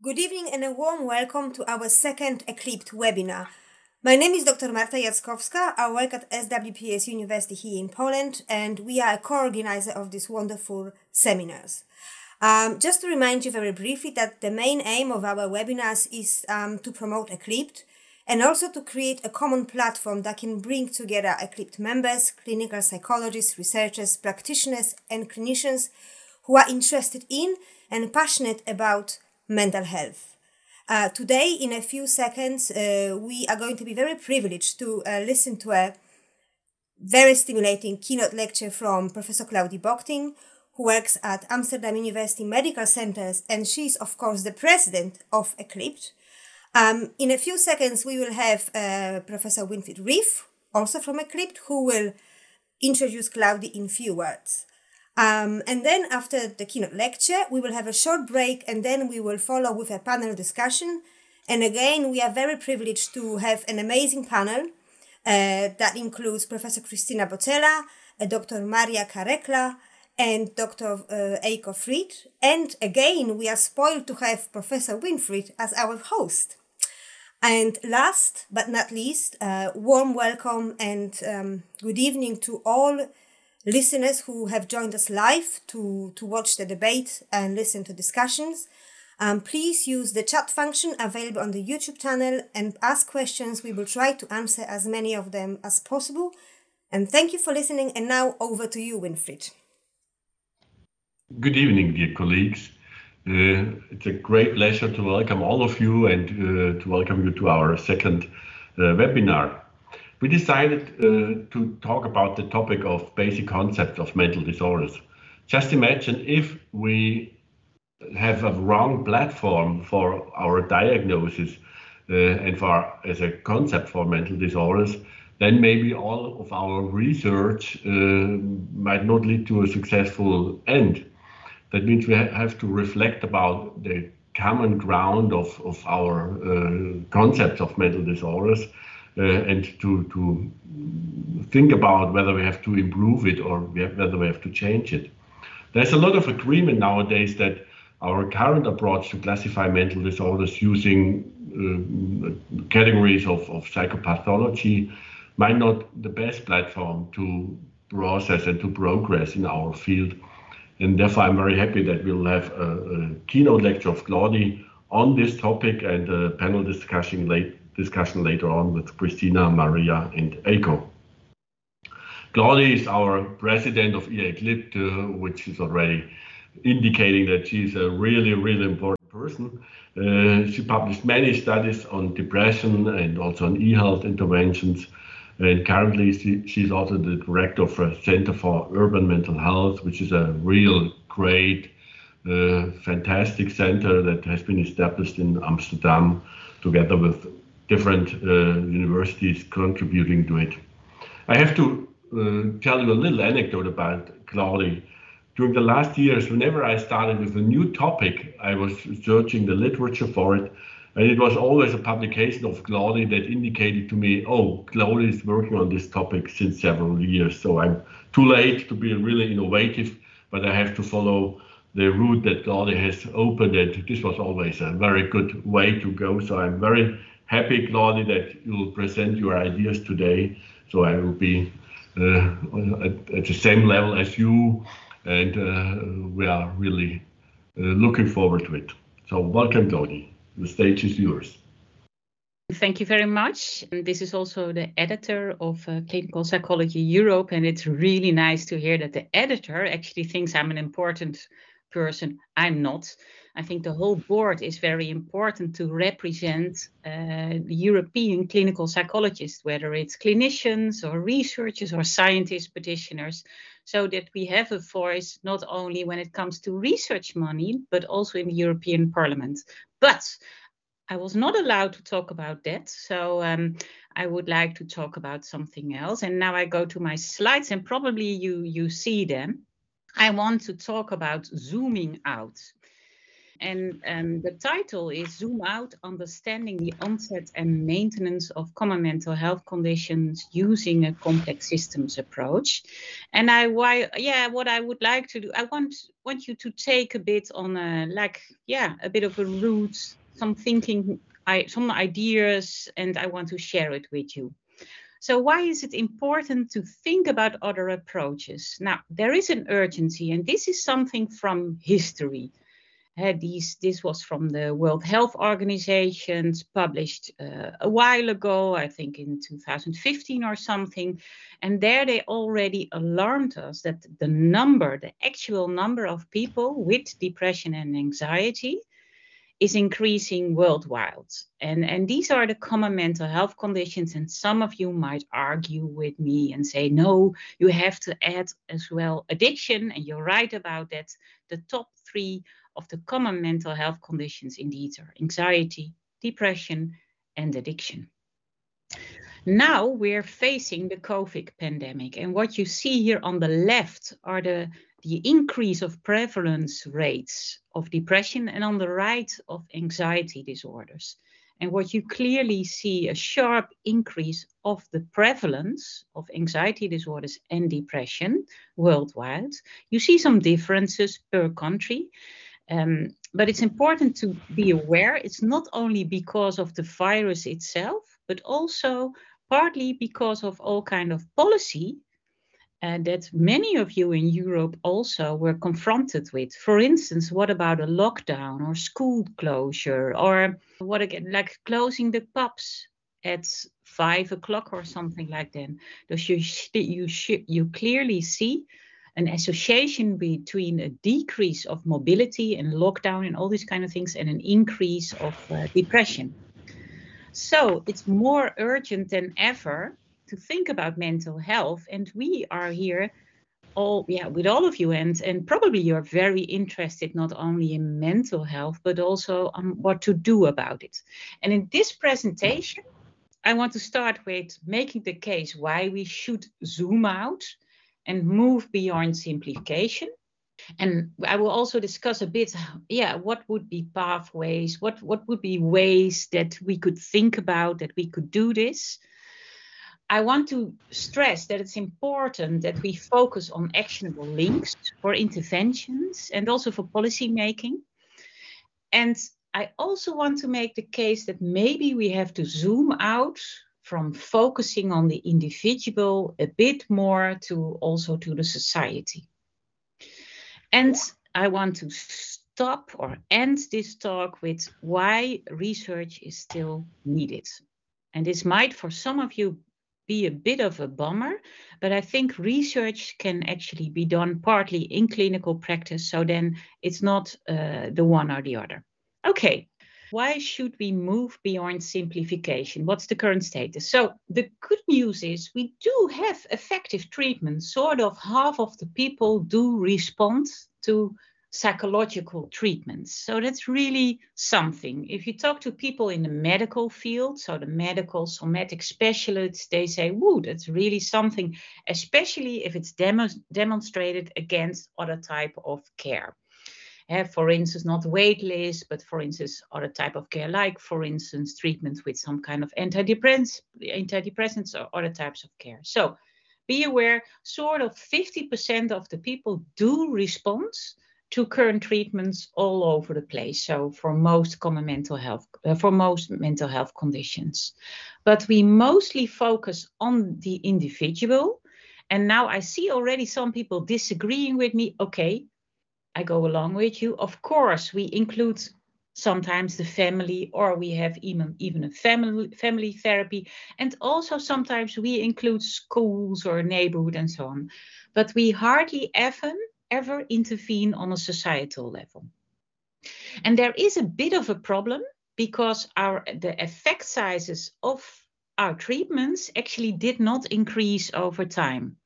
Good evening and a warm welcome to our second EACLIPT webinar. My name is Dr. Marta Jackowska. I work at SWPS University here in Poland, and we are a co-organizer of these wonderful seminars. Um, just to remind you very briefly that the main aim of our webinars is um, to promote EACLIPT and also to create a common platform that can bring together EACLIPT members, clinical psychologists, researchers, practitioners, and clinicians who are interested in and passionate about mental health. Uh, today, in a few seconds, uh, we are going to be very privileged to uh, listen to a very stimulating keynote lecture from Professor Claudi Bockting, who works at Amsterdam University Medical Centers, and she's, of course, the president of EACLIPT. Um, in a few seconds, we will have uh, Professor Winfried Rief, also from EACLIPT, who will introduce Claudi in few words. Um, and then after the keynote lecture, we will have a short break and then we will follow with a panel discussion. And again, we are very privileged to have an amazing panel uh, that includes Professor Cristina Botella, uh, Dr. Maria Karekla, and Dr. Uh, Eiko Fried. And again, we are spoiled to have Professor Winfried as our host. And last but not least, uh, warm welcome and um, good evening to all listeners who have joined us live to, to watch the debate and listen to discussions. Um, please use the chat function available on the YouTube channel and ask questions. We will try to answer as many of them as possible. And thank you for listening. And now over to you, Winfried. Good evening, dear colleagues. Uh, it's a great pleasure to welcome all of you and uh, to welcome you to our second uh, webinar we decided uh, to talk about the topic of basic concepts of mental disorders. Just imagine if we have a wrong platform for our diagnosis uh, and for as a concept for mental disorders, then maybe all of our research uh, might not lead to a successful end. That means we ha have to reflect about the common ground of, of our uh, concepts of mental disorders and to to think about whether we have to improve it or whether we have to change it. There's a lot of agreement nowadays that our current approach to classify mental disorders using uh, categories of, of psychopathology might not the best platform to process and to progress in our field. And therefore, I'm very happy that we'll have a, a keynote lecture of Claudi on this topic and a panel discussion late, discussion later on with Cristina, Maria, and Eiko. Claudia is our president of EACLIPT, uh, which is already indicating that she's a really, really important person. Uh, she published many studies on depression and also on e-health interventions. And currently, she, she's also the director of a Center for Urban Mental Health, which is a real great, uh, fantastic center that has been established in Amsterdam together with different uh, universities contributing to it. I have to uh, tell you a little anecdote about Claudi. During the last years, whenever I started with a new topic, I was searching the literature for it, and it was always a publication of Claudi that indicated to me, oh, Claudi is working on this topic since several years. So I'm too late to be really innovative, but I have to follow the route that Claudi has opened, and this was always a very good way to go. So I'm very happy, Claudia, that you will present your ideas today. So I will be uh, at, at, the same level as you, and uh, we are really uh, looking forward to it. So welcome, Claudi. The stage is yours. Thank you very much. And this is also the editor of uh, Clinical Psychology Europe, and it's really nice to hear that the editor actually thinks I'm an important person. I'm not. I think the whole board is very important to represent uh, European clinical psychologists, whether it's clinicians or researchers or scientists, petitioners, so that we have a voice not only when it comes to research money, but also in the European Parliament. But I was not allowed to talk about that, so um, I would like to talk about something else. And now I go to my slides, and probably you you see them. I want to talk about zooming out. And um, the title is Zoom Out Understanding the Onset and Maintenance of Common Mental Health Conditions Using a Complex Systems Approach. And I, why, yeah, what I would like to do, I want, want you to take a bit on a, like, yeah, a bit of a route, some thinking, I, some ideas, and I want to share it with you. So, why is it important to think about other approaches? Now, there is an urgency, and this is something from history. These, this was from the World Health Organizations, published uh, a while ago, I think in 2015 or something. And there they already alarmed us that the number, the actual number of people with depression and anxiety is increasing worldwide. And, and these are the common mental health conditions. And some of you might argue with me and say, no, you have to add as well addiction. And you're right about that. The top three of the common mental health conditions indeed are anxiety, depression, and addiction. Now we're facing the COVID pandemic, and what you see here on the left are the, the increase of prevalence rates of depression, and on the right of anxiety disorders. And what you clearly see a sharp increase of the prevalence of anxiety disorders and depression worldwide. You see some differences per country. Um, but it's important to be aware it's not only because of the virus itself, but also partly because of all kind of policy uh, that many of you in Europe also were confronted with. For instance, what about a lockdown or school closure, or what again, like closing the pubs at five o'clock or something like that? So you you you clearly see an association between a decrease of mobility and lockdown and all these kind of things and an increase of uh, depression. So it's more urgent than ever to think about mental health. And we are here all, yeah, with all of you. And, and probably you're very interested not only in mental health, but also on what to do about it. And in this presentation, I want to start with making the case why we should zoom out and move beyond simplification. And I will also discuss a bit, yeah, what would be pathways, what, what would be ways that we could think about that we could do this. I want to stress that it's important that we focus on actionable links for interventions and also for policy making. And I also want to make the case that maybe we have to zoom out from focusing on the individual a bit more to also to the society. And I want to stop or end this talk with why research is still needed. And this might for some of you be a bit of a bummer, but I think research can actually be done partly in clinical practice. So then it's not uh, the one or the other. Okay, why should we move beyond simplification? What's the current status? So, the good news is we do have effective treatment. Sort of half of the people do respond to psychological treatments. So that's really something. If you talk to people in the medical field, so the medical somatic specialists, they say, whoa, that's really something, especially if it's demo- demonstrated against other type of care for instance, not wait list, but for instance, other type of care, like for instance, treatment with some kind of antidepressants, antidepressants or other types of care. So be aware, sort of 50% of the people do respond to current treatments all over the place. So for most common mental health, uh, for most mental health conditions, but we mostly focus on the individual. And now I see already some people disagreeing with me. Okay, I go along with you. Of course, we include sometimes the family or we have even even a family family therapy. And also sometimes we include schools or neighborhood and so on. But we hardly ever ever intervene on a societal level. And there is a bit of a problem because our the effect sizes of our treatments actually did not increase over time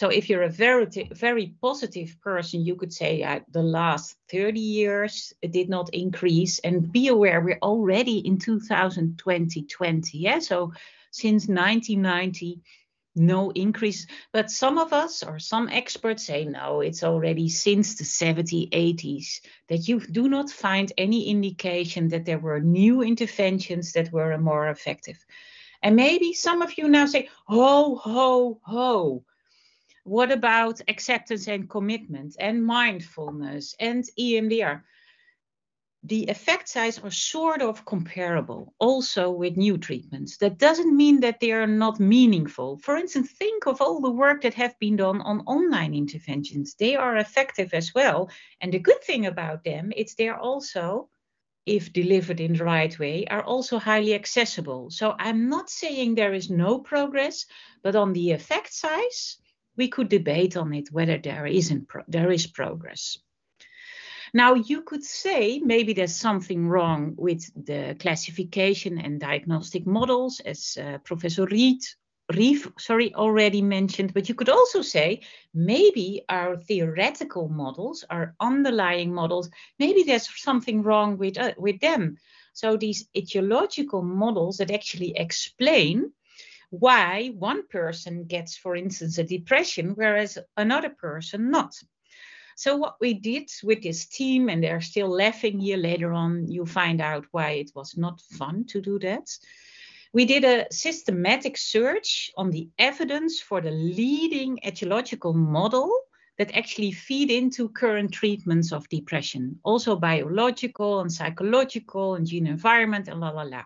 so if you're a very, very positive person, you could say uh, the last 30 years it did not increase. And be aware, we're already in 2020, 20, yeah. So since 1990, no increase. But some of us or some experts say no, it's already since the 70s, 80s that you do not find any indication that there were new interventions that were more effective. And maybe some of you now say, ho, ho, ho. What about acceptance and commitment and mindfulness and EMDR? the effect size are sort of comparable also with new treatments. That doesn't mean that they are not meaningful. For instance, think of all the work that have been done on online interventions. They are effective as well. And the good thing about them is they're also, if delivered in the right way, are also highly accessible. So I'm not saying there is no progress, but on the effect size, we could debate on it whether there isn't pro- there is progress. Now, you could say maybe there's something wrong with the classification and diagnostic models, as uh, Professor Reed Rief, sorry, already mentioned, but you could also say maybe our theoretical models, our underlying models, maybe there's something wrong with, uh, with them. So these etiological models that actually explain why one person gets, for instance, a depression, whereas another person not. So what we did with this team, and they're still laughing here later on, you find out why it was not fun to do that. We did a systematic search on the evidence for the leading etiological model that actually feed into current treatments of depression, also biological and psychological and gene environment and la la la.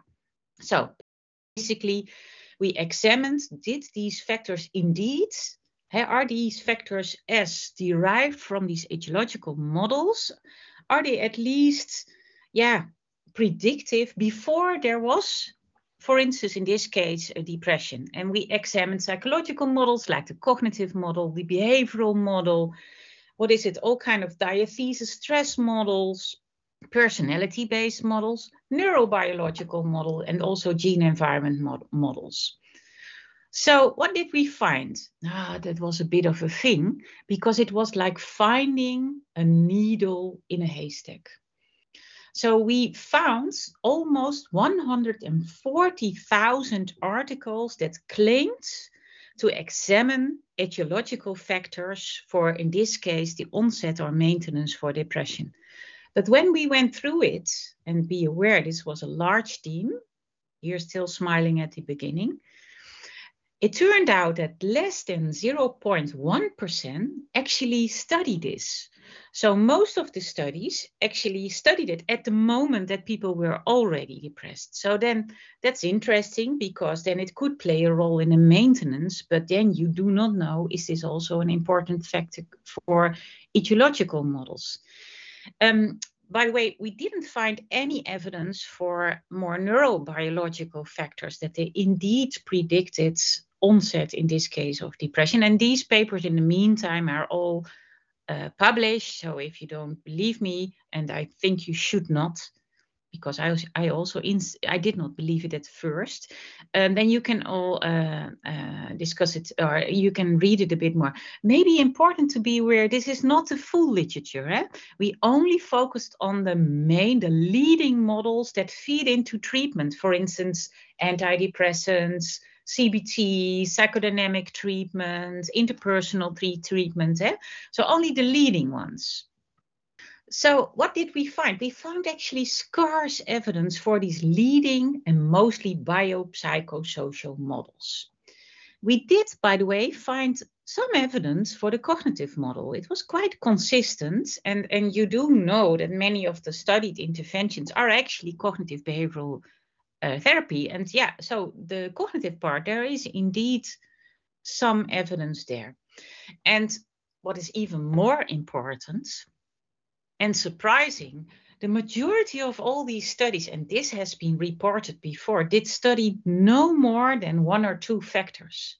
So basically, we examined did these factors indeed are these factors S derived from these etiological models? Are they at least, yeah, predictive before there was, for instance, in this case, a depression? And we examined psychological models like the cognitive model, the behavioral model, what is it, all kind of diathesis stress models, personality-based models, neurobiological model, and also gene environment mod models. So what did we find? Ah, that was a bit of a thing because it was like finding a needle in a haystack. So we found almost 140,000 articles that claimed to examine etiological factors for, in this case, the onset or maintenance for depression. But when we went through it, and be aware this was a large team, you're still smiling at the beginning, it turned out that less than 0.1% actually study this. So most of the studies actually studied it at the moment that people were already depressed. So then that's interesting because then it could play a role in the maintenance, but then you do not know is this also an important factor for etiological models. Um, by the way, we didn't find any evidence for more neurobiological factors that they indeed predicted onset in this case of depression. And these papers in the meantime are all uh, published. So if you don't believe me, and I think you should not, because I, was, I also I did not believe it at first. Um, then you can all uh, uh, discuss it or you can read it a bit more. Maybe important to be aware this is not the full literature. Eh? We only focused on the main, the leading models that feed into treatment. For instance, antidepressants, CBT, psychodynamic treatment, interpersonal treatment. Eh? So only the leading ones. So what did we find? We found actually scarce evidence for these leading and mostly biopsychosocial models. We did, by the way, find some evidence for the cognitive model. It was quite consistent, and, and you do know that many of the studied interventions are actually cognitive behavioral uh, therapy. And yeah, so the cognitive part, there is indeed some evidence there. And what is even more important and surprising, the majority of all these studies, and this has been reported before, did study no more than one or two factors.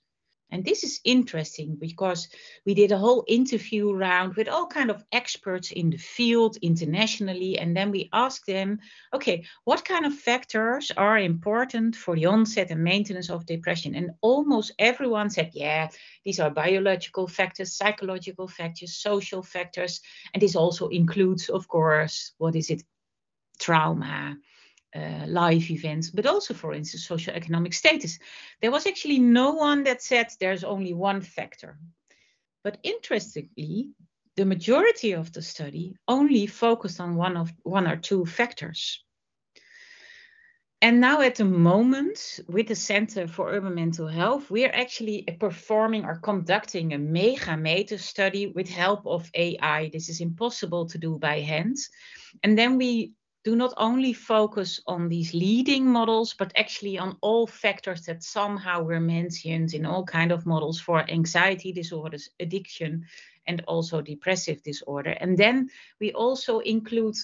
And this is interesting because we did a whole interview round with all kind of experts in the field internationally. And then we asked them, okay, what kind of factors are important for the onset and maintenance of depression? And almost everyone said, yeah, these are biological factors, psychological factors, social factors. And this also includes, of course, what is it? Trauma, uh, life events, but also, for instance, social economic status. There was actually no one that said there's only one factor. But interestingly, the majority of the study only focused on one of one or two factors. And now at the moment, with the Center for Urban Mental Health, we are actually performing or conducting a mega meta study with help of AI. This is impossible to do by hand. And then we do not only focus on these leading models, but actually on all factors that somehow were mentioned in all kind of models for anxiety disorders, addiction, and also depressive disorder. And then we also include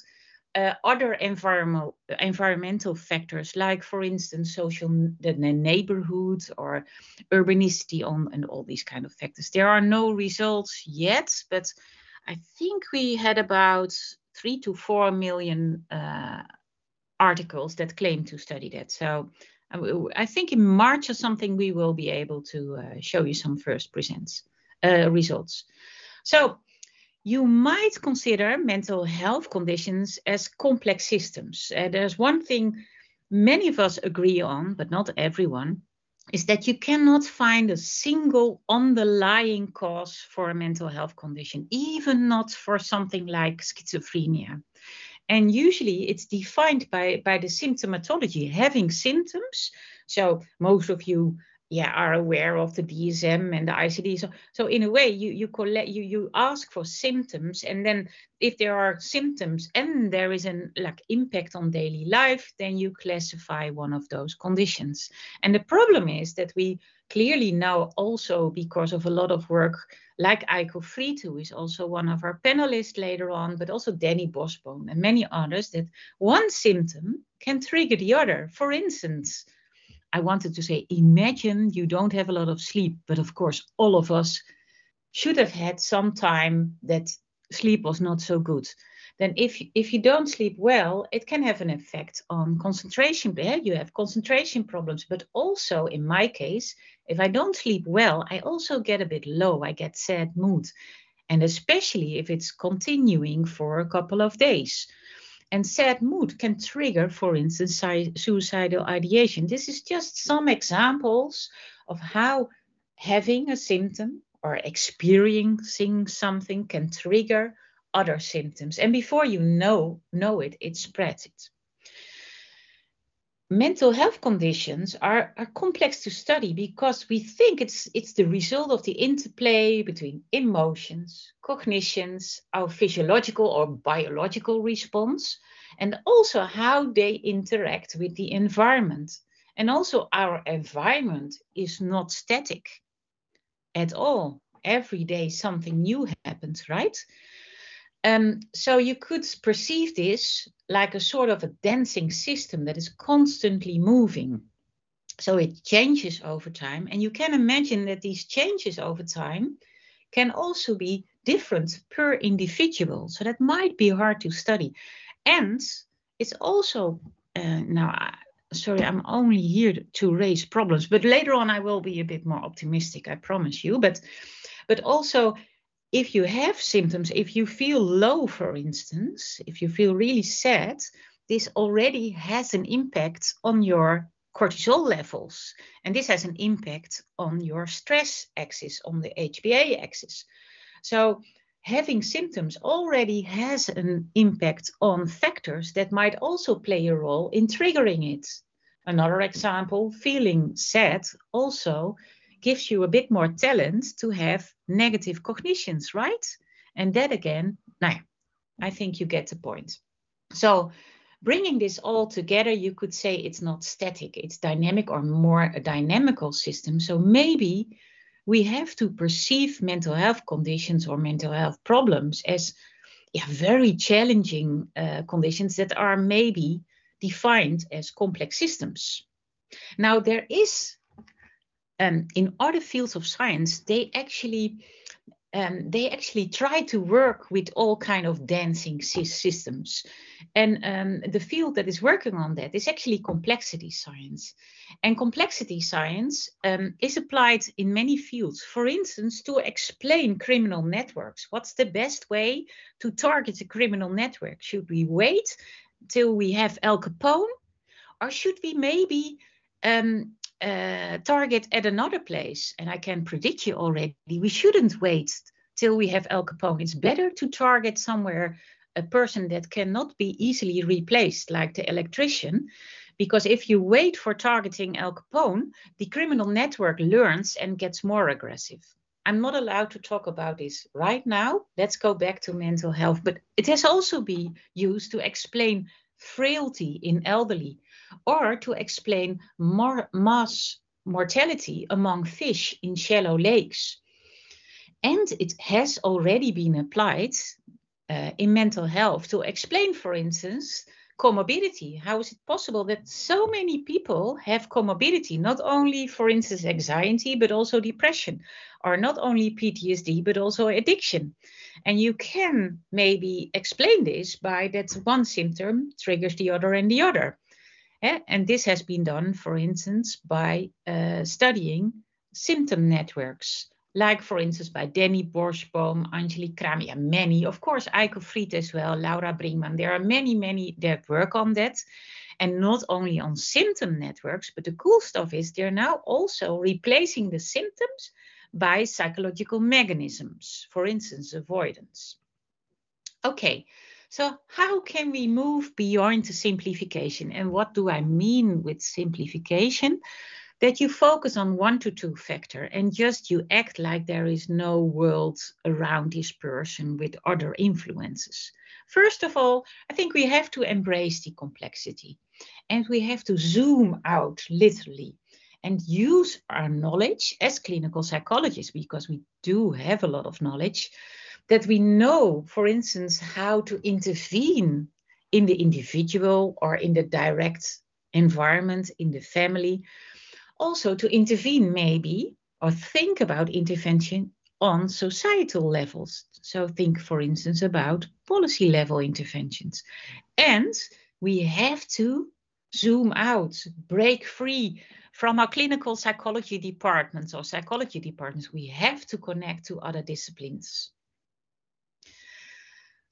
uh, other environmental environmental factors, like for instance, social the neighborhood or urbanicity on and all these kind of factors. There are no results yet, but I think we had about three to four million uh, articles that claim to study that. So uh, I think in March or something we will be able to uh, show you some first presents uh, results. So you might consider mental health conditions as complex systems. Uh, there's one thing many of us agree on, but not everyone, is that you cannot find a single underlying cause for a mental health condition, even not for something like schizophrenia. And usually it's defined by, by the symptomatology, having symptoms. So most of you yeah are aware of the DSM and the ICD. So so in a way you you collect you you ask for symptoms and then if there are symptoms and there is an like impact on daily life, then you classify one of those conditions. And the problem is that we clearly know also because of a lot of work like Eiko Fried, who is also one of our panelists later on, but also Danny Borsboom and many others, that one symptom can trigger the other. For instance, I wanted to say, imagine you don't have a lot of sleep, but of course, all of us should have had some time that sleep was not so good. Then, if if you don't sleep well, it can have an effect on concentration. You have concentration problems, but also in my case, if I don't sleep well, I also get a bit low. I get sad mood, and especially if it's continuing for a couple of days. And sad mood can trigger, for instance, suicidal ideation. This is just some examples of how having a symptom or experiencing something can trigger other symptoms. And before you know, know it, it spreads it mental health conditions are, are complex to study because we think it's it's the result of the interplay between emotions, cognitions, our physiological or biological response, and also how they interact with the environment. And also our environment is not static at all. Every day something new happens, right? Um, so you could perceive this like a sort of a dancing system that is constantly moving. So it changes over time. And you can imagine that these changes over time can also be different per individual. So that might be hard to study. And it's also, uh, now, sorry, I'm only here to raise problems, but later on I will be a bit more optimistic, I promise you. But, but also, if you have symptoms, if you feel low, for instance, if you feel really sad, this already has an impact on your cortisol levels. And this has an impact on your stress axis, on the HPA axis. So having symptoms already has an impact on factors that might also play a role in triggering it. Another example, feeling sad also gives you a bit more talent to have negative cognitions, right? And that again, now, I think you get the point. So bringing this all together, you could say it's not static, it's dynamic or more a dynamical system. So maybe we have to perceive mental health conditions or mental health problems as yeah, very challenging uh, conditions that are maybe defined as complex systems. Now, there is um, in other fields of science, they actually um, they actually try to work with all kind of dancing systems. And um, the field that is working on that is actually complexity science. And complexity science um, is applied in many fields. For instance to explain criminal networks what's the best way to target a criminal network? Should we wait till we have Al Capone? Or should we maybe um, uh, target at another place? And I can predict you already, we shouldn't wait till we have Al Capone. It's better to target somewhere a person that cannot be easily replaced, like the electrician, because if you wait for targeting Al Capone, the criminal network learns and gets more aggressive. I'm not allowed to talk about this right now. Let's go back to mental health. But it has also been used to explain frailty in elderly or to explain mass mortality among fish in shallow lakes. And it has already been applied uh, in mental health to explain, for instance, comorbidity. How is it possible that so many people have comorbidity, not only, for instance, anxiety, but also depression, or not only PTSD, but also addiction? And you can maybe explain this by that one symptom triggers the other and the other. And this has been done, for instance, by uh, studying symptom networks like for instance by Danny Borsboom, Angelique Cramer, many, of course, Eiko Fried as well, Laura Bringmann. There are many, many that work on that. And not only on symptom networks, but the cool stuff is they're now also replacing the symptoms by psychological mechanisms, for instance, avoidance. Okay, so how can we move beyond the simplification? And what do I mean with simplification? that you focus on one to two factor and just you act like there is no world around this person with other influences. First of all, I think we have to embrace the complexity and we have to zoom out literally and use our knowledge as clinical psychologists because we do have a lot of knowledge that we know, for instance, how to intervene in the individual or in the direct environment, in the family, also to intervene maybe or think about intervention on societal levels. So think, for instance, about policy level interventions. And we have to zoom out, break free from our clinical psychology departments or psychology departments. We have to connect to other disciplines.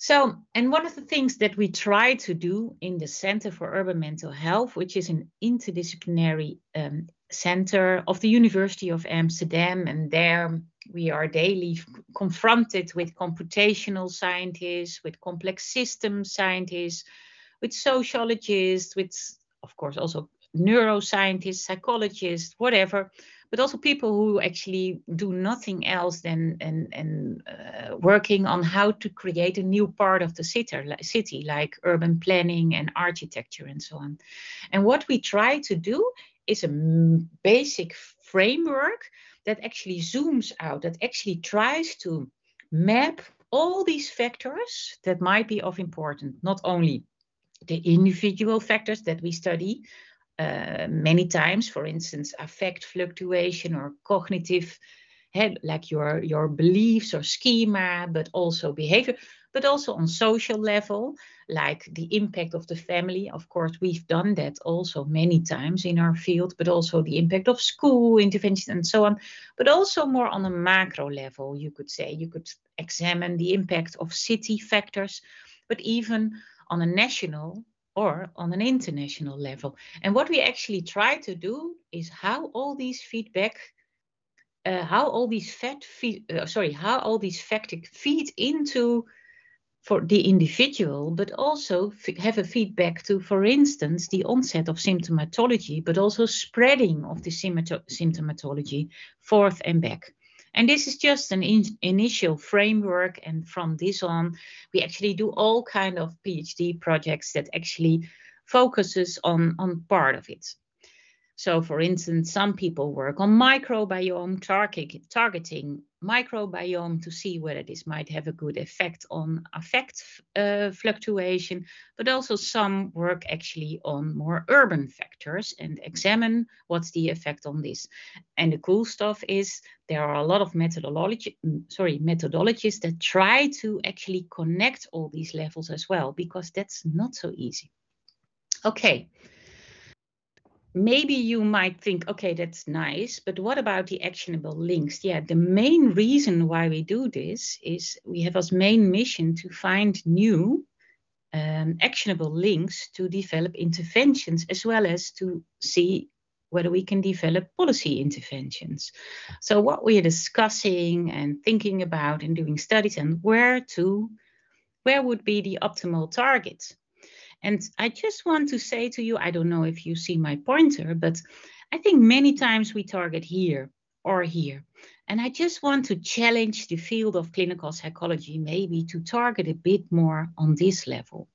So, and one of the things that we try to do in the Center for Urban Mental Health, which is an interdisciplinary um, center of the University of Amsterdam, and there we are daily confronted with computational scientists, with complex system scientists, with sociologists, with, of course, also neuroscientists, psychologists, whatever but also people who actually do nothing else than and, and uh, working on how to create a new part of the city, city, like urban planning and architecture and so on. And what we try to do is a basic framework that actually zooms out, that actually tries to map all these factors that might be of importance, not only the individual factors that we study, uh, many times, for instance, affect fluctuation or cognitive, like your, your beliefs or schema, but also behavior, but also on social level, like the impact of the family. Of course, we've done that also many times in our field, but also the impact of school interventions and so on, but also more on a macro level, you could say. You could examine the impact of city factors, but even on a national or on an international level. And what we actually try to do is how all these feedback, uh, how all these fat feed, uh, sorry, how all these facts feed into for the individual, but also have a feedback to, for instance, the onset of symptomatology, but also spreading of the symptomatology forth and back. And this is just an in initial framework. And from this on, we actually do all kind of PhD projects that actually focuses on, on part of it. So for instance, some people work on microbiome target, targeting microbiome to see whether this might have a good effect on affect uh, fluctuation, but also some work actually on more urban factors and examine what's the effect on this. And the cool stuff is there are a lot of methodology, mm, sorry, methodologies that try to actually connect all these levels as well, because that's not so easy. Okay maybe you might think, okay, that's nice, but what about the actionable links? Yeah, the main reason why we do this is we have as main mission to find new um, actionable links to develop interventions as well as to see whether we can develop policy interventions. So, what we are discussing and thinking about and doing studies and where to, where would be the optimal target. And I just want to say to you, I don't know if you see my pointer, but I think many times we target here or here. And I just want to challenge the field of clinical psychology maybe to target a bit more on this level.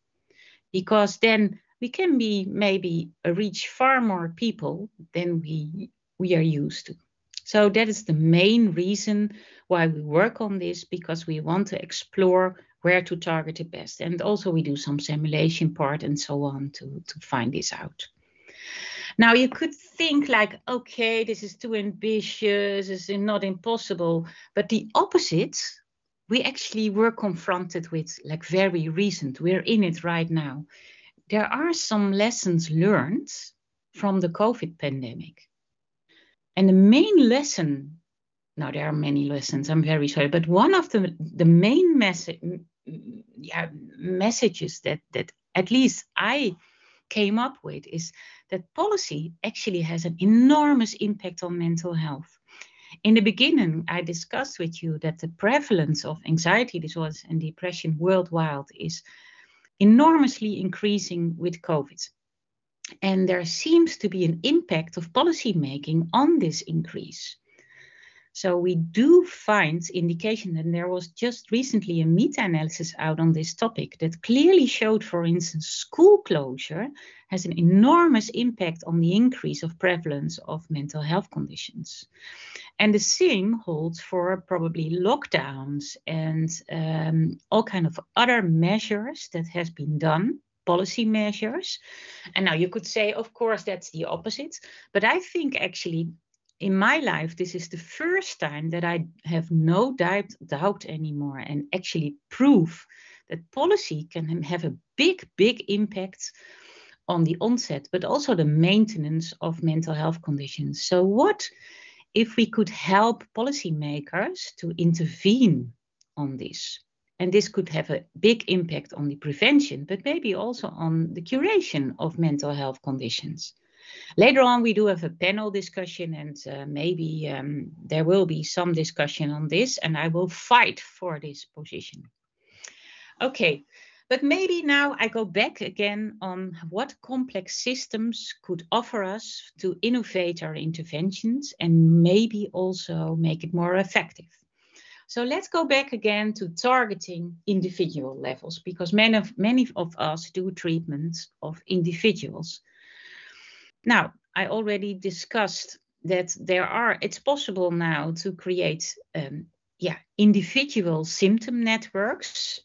Because then we can be maybe reach far more people than we we are used to. So that is the main reason why we work on this because we want to explore where to target it best. And also we do some simulation part and so on to, to find this out. Now you could think like, okay, this is too ambitious, this is not impossible. But the opposite, we actually were confronted with like very recent. We're in it right now there are some lessons learned from the COVID pandemic. And the main lesson, now there are many lessons, I'm very sorry, but one of the, the main message, yeah, messages that, that at least I came up with is that policy actually has an enormous impact on mental health. In the beginning, I discussed with you that the prevalence of anxiety disorders and depression worldwide is enormously increasing with COVID. And there seems to be an impact of policy making on this increase. So we do find indication, and there was just recently a meta-analysis out on this topic that clearly showed, for instance, school closure has an enormous impact on the increase of prevalence of mental health conditions. And the same holds for probably lockdowns and um, all kind of other measures that has been done policy measures. And now you could say, of course, that's the opposite. But I think actually in my life, this is the first time that I have no doubt, doubt anymore and actually prove that policy can have a big, big impact on the onset, but also the maintenance of mental health conditions. So, what if we could help policymakers to intervene on this? And this could have a big impact on the prevention, but maybe also on the curation of mental health conditions. Later on, we do have a panel discussion, and uh, maybe um, there will be some discussion on this, and I will fight for this position. Okay, but maybe now I go back again on what complex systems could offer us to innovate our interventions and maybe also make it more effective. So let's go back again to targeting individual levels because many of, many of us do treatments of individuals. Now, I already discussed that there are, it's possible now to create um, yeah, individual symptom networks.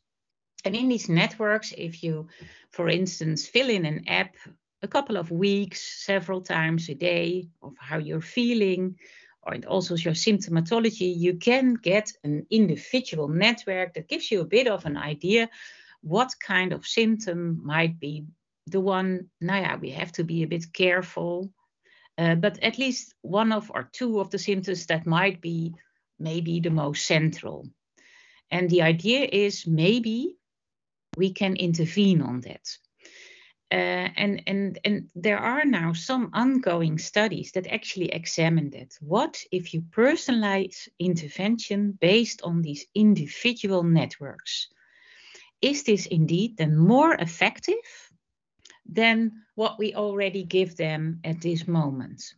And in these networks, if you, for instance, fill in an app a couple of weeks, several times a day of how you're feeling, or also your symptomatology, you can get an individual network that gives you a bit of an idea what kind of symptom might be the one, now yeah, we have to be a bit careful. Uh, but at least one of or two of the symptoms that might be maybe the most central. And the idea is maybe we can intervene on that. Uh, and, and, and there are now some ongoing studies that actually examine that. What if you personalize intervention based on these individual networks? Is this indeed then more effective than what we already give them at this moment.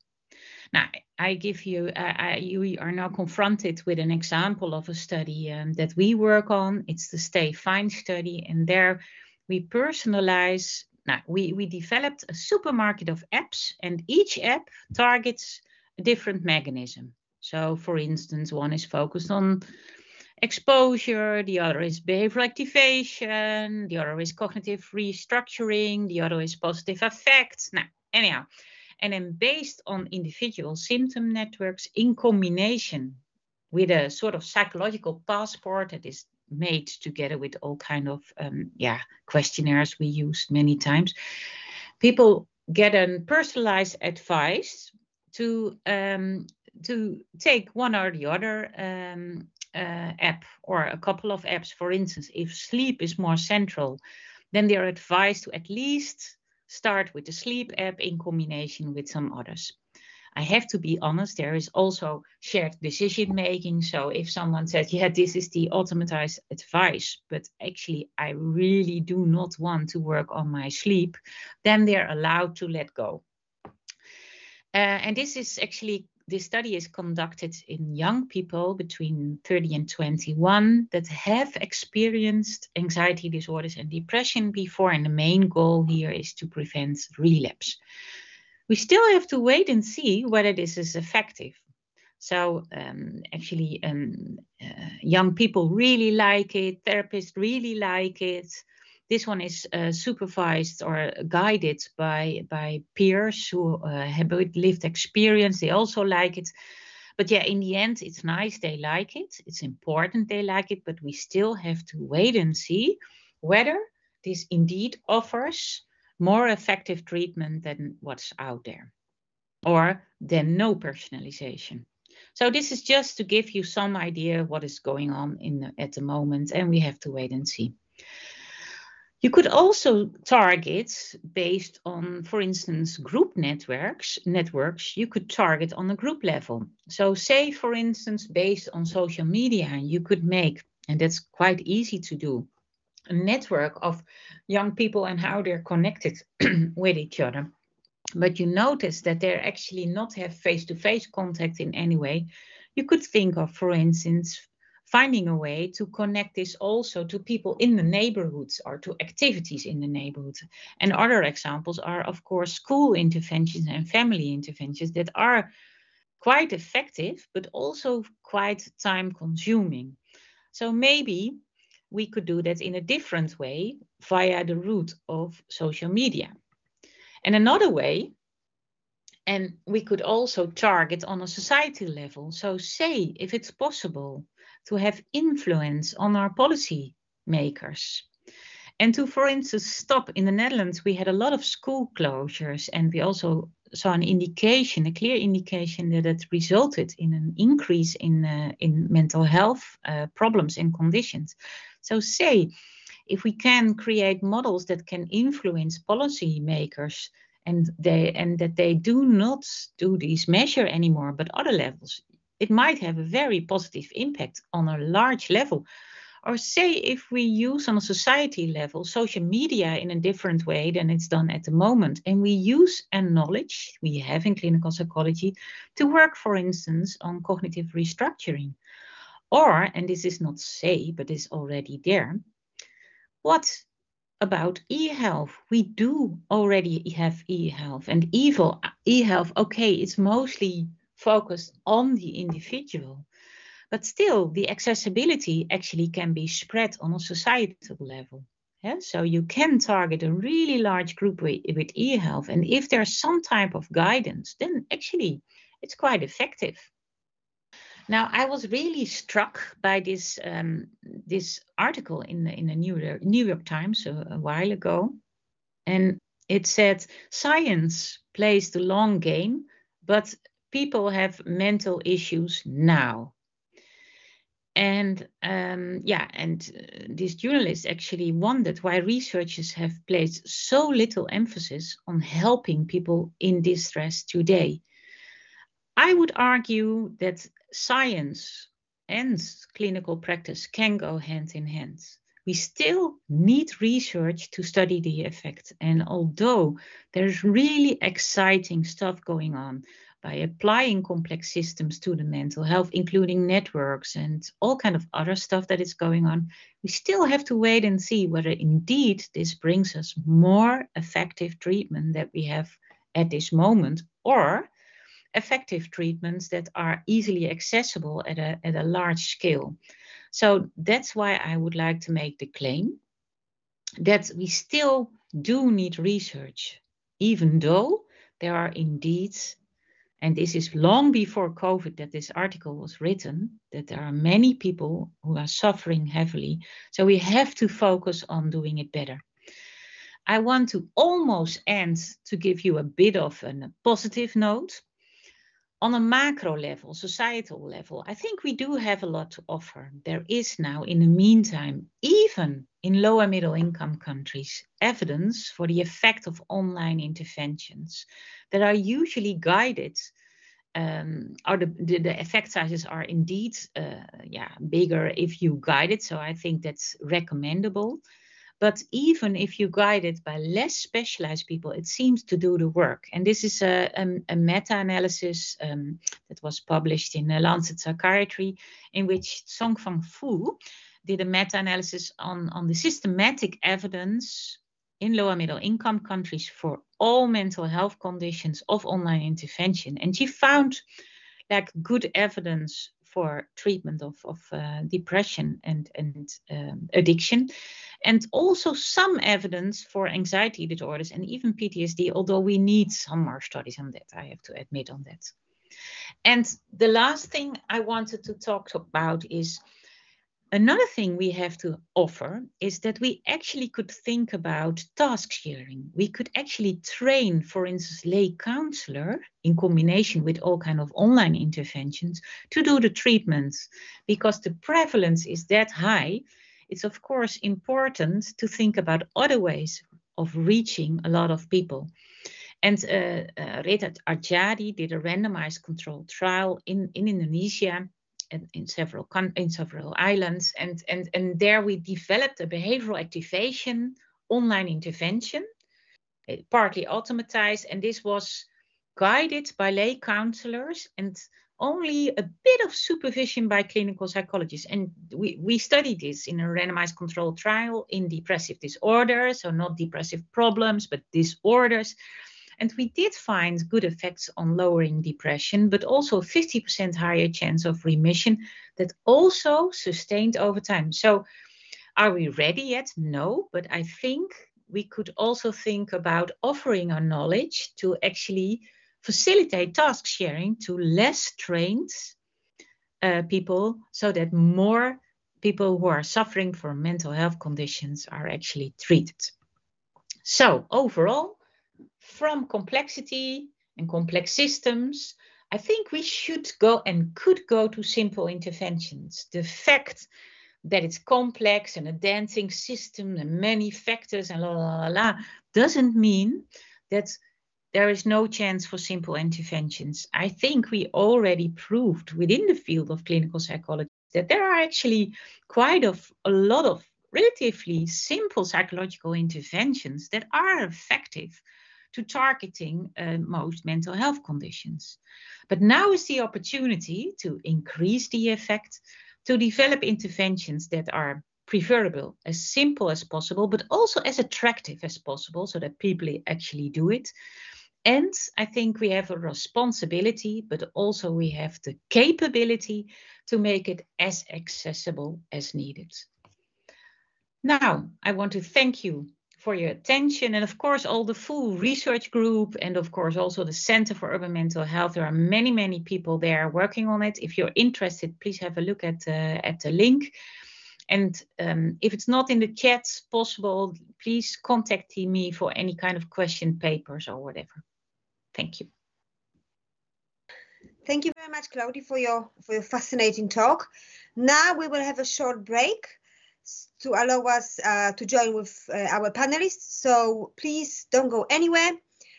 Now, I give you, uh, I, you are now confronted with an example of a study um, that we work on. It's the Stay Fine study, and there we personalize. Now, we, we developed a supermarket of apps, and each app targets a different mechanism. So, for instance, one is focused on exposure, the other is behavioral activation, the other is cognitive restructuring, the other is positive affect. Now, anyhow, and then based on individual symptom networks in combination with a sort of psychological passport that is made together with all kind of um, yeah questionnaires we used many times people get a personalized advice to um, to take one or the other um, uh, app or a couple of apps. For instance, if sleep is more central, then they are advised to at least start with the sleep app in combination with some others. I have to be honest, there is also shared decision making. So if someone says, yeah, this is the automatized advice, but actually I really do not want to work on my sleep, then they're allowed to let go. Uh, and this is actually this study is conducted in young people between 30 and 21 that have experienced anxiety disorders and depression before. And the main goal here is to prevent relapse. We still have to wait and see whether this is effective. So um, actually, um, uh, young people really like it, therapists really like it. This one is uh, supervised or guided by by peers who uh, have lived experience. They also like it. But yeah, in the end, it's nice they like it. It's important they like it, but we still have to wait and see whether this indeed offers more effective treatment than what's out there or than no personalization. So this is just to give you some idea what is going on in the, at the moment, and we have to wait and see. You could also target based on, for instance, group networks. Networks you could target on a group level. So, say, for instance, based on social media, you could make, and that's quite easy to do, a network of young people and how they're connected with each other. But you notice that they're actually not have face-to-face contact in any way. You could think of, for instance, finding a way to connect this also to people in the neighborhoods or to activities in the neighborhood. And other examples are, of course, school interventions and family interventions that are quite effective, but also quite time consuming. So maybe we could do that in a different way via the route of social media. And another way, and we could also target on a society level. So, say if it's possible to have influence on our policy makers. And to, for instance, stop in the Netherlands, we had a lot of school closures, and we also saw an indication, a clear indication that it resulted in an increase in uh, in mental health uh, problems and conditions. So, say if we can create models that can influence policy makers and they and that they do not do these measure anymore but other levels it might have a very positive impact on a large level. Or say if we use on a society level social media in a different way than it's done at the moment, and we use a knowledge we have in clinical psychology to work, for instance, on cognitive restructuring. Or, and this is not say, but is already there, what about e-health. We do already have e-health and evil e-health. Okay, it's mostly focused on the individual. But still, the accessibility actually can be spread on a societal level. Yeah? So you can target a really large group with, e-health. And if there's some type of guidance, then actually it's quite effective. Now, I was really struck by this um, this article in the in the New York, New York Times a, a while ago, and it said science plays the long game, but people have mental issues now. And um, yeah, and uh, this journalist actually wondered why researchers have placed so little emphasis on helping people in distress today. I would argue that science and clinical practice can go hand in hand. We still need research to study the effect. And although there's really exciting stuff going on, by applying complex systems to the mental health, including networks and all kind of other stuff that is going on, we still have to wait and see whether indeed this brings us more effective treatment that we have at this moment or effective treatments that are easily accessible at a, at a large scale. So that's why I would like to make the claim that we still do need research, even though there are indeed and this is long before COVID that this article was written, that there are many people who are suffering heavily. So we have to focus on doing it better. I want to almost end to give you a bit of a positive note. On a macro level, societal level, I think we do have a lot to offer. There is now, in the meantime, even in lower middle income countries, evidence for the effect of online interventions that are usually guided. Um, or the, the, the, effect sizes are indeed uh, yeah bigger if you guide it so i think that's recommendable but even if you guide it by less specialized people, it seems to do the work. And this is a, a, a meta analysis um, that was published in the Lancet Psychiatry, in which Zhongfang Fu did a meta analysis on, on the systematic evidence in lower middle income countries for all mental health conditions of online intervention. And she found like good evidence for treatment of, of uh, depression and, and um, addiction, and also some evidence for anxiety disorders and even PTSD, although we need some more studies on that, I have to admit on that. And the last thing I wanted to talk about is Another thing we have to offer is that we actually could think about task sharing. We could actually train, for instance, lay counselor in combination with all kind of online interventions to do the treatments because the prevalence is that high. It's of course important to think about other ways of reaching a lot of people. And uh, uh, Retha Arjadi did a randomized controlled trial in, in Indonesia in, in several in several islands, and and and there we developed a behavioral activation online intervention, partly automatized, and this was guided by lay counselors and only a bit of supervision by clinical psychologists. And we, we studied this in a randomized controlled trial in depressive disorders, so not depressive problems, but disorders. And we did find good effects on lowering depression, but also 50% higher chance of remission that also sustained over time. So, are we ready yet? No, but I think we could also think about offering our knowledge to actually facilitate task sharing to less trained uh, people so that more people who are suffering from mental health conditions are actually treated. So, overall, from complexity and complex systems, I think we should go and could go to simple interventions. The fact that it's complex and a dancing system and many factors and la la la la doesn't mean that there is no chance for simple interventions. I think we already proved within the field of clinical psychology that there are actually quite of, a lot of relatively simple psychological interventions that are effective to targeting uh, most mental health conditions. But now is the opportunity to increase the effect, to develop interventions that are preferable, as simple as possible, but also as attractive as possible so that people actually do it. And I think we have a responsibility, but also we have the capability to make it as accessible as needed. Now, I want to thank you for your attention. And of course, all the full research group, and of course, also the Center for Urban Mental Health. There are many, many people there working on it. If you're interested, please have a look at, uh, at the link. And um, if it's not in the chat possible, please contact me for any kind of question papers or whatever. Thank you. Thank you very much, Claudia, for your for your fascinating talk. Now we will have a short break to allow us uh, to join with uh, our panelists. So please don't go anywhere.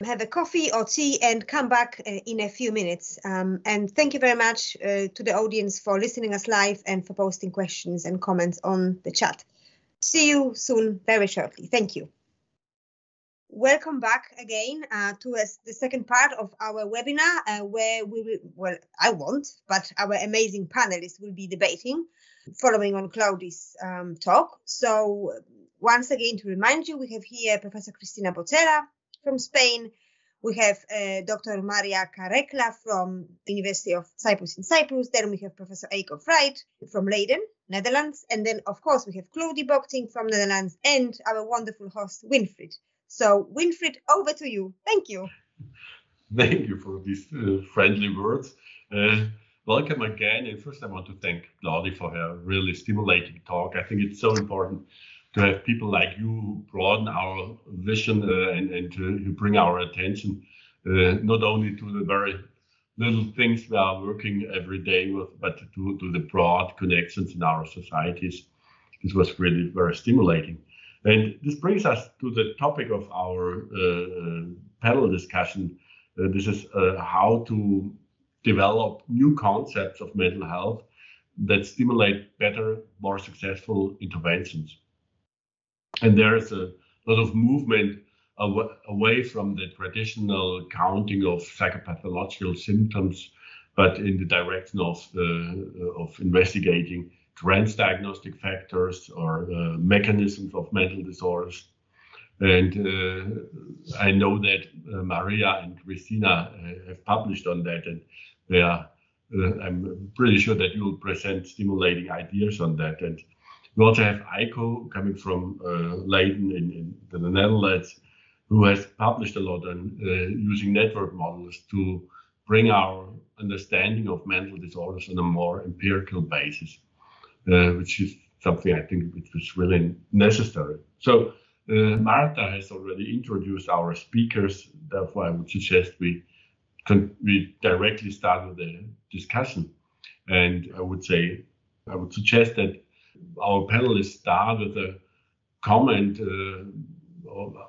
Have a coffee or tea and come back uh, in a few minutes. Um, and thank you very much uh, to the audience for listening us live and for posting questions and comments on the chat. See you soon, very shortly. Thank you. Welcome back again uh, to the second part of our webinar, uh, where we will, well, I won't, but our amazing panelists will be debating following on Claudi's um, talk. So once again, to remind you, we have here Professor Cristina Botella from Spain. We have uh, Dr. Maria Karekla from University of Cyprus in Cyprus. Then we have Professor Eiko Fried from Leiden, Netherlands. And then, of course, we have Claudi Bockting from Netherlands and our wonderful host, Winfried. So, Winfried, over to you. Thank you. Thank you for these uh, friendly words. Uh, welcome again. And first, I want to thank Claudia for her really stimulating talk. I think it's so important to have people like you who broaden our vision uh, and, and to, who bring our attention uh, not only to the very little things we are working every day with, but to, to the broad connections in our societies. This was really very stimulating. And this brings us to the topic of our uh, panel discussion. Uh, this is uh, how to develop new concepts of mental health that stimulate better, more successful interventions. And there is a lot of movement away from the traditional counting of psychopathological symptoms, but in the direction of, uh, of investigating transdiagnostic factors or uh, mechanisms of mental disorders. And uh, I know that uh, Maria and Cristina uh, have published on that, and they are, uh, I'm pretty sure that you will present stimulating ideas on that. And we also have Eiko coming from Leiden in, in the Netherlands, who has published a lot on using network models to bring our understanding of mental disorders on a more empirical basis, uh, which is something I think which was really necessary. So uh, Marta has already introduced our speakers. Therefore, I would suggest we can, we directly start with the discussion. And I would say I would suggest that our panelists start with a comment. Uh,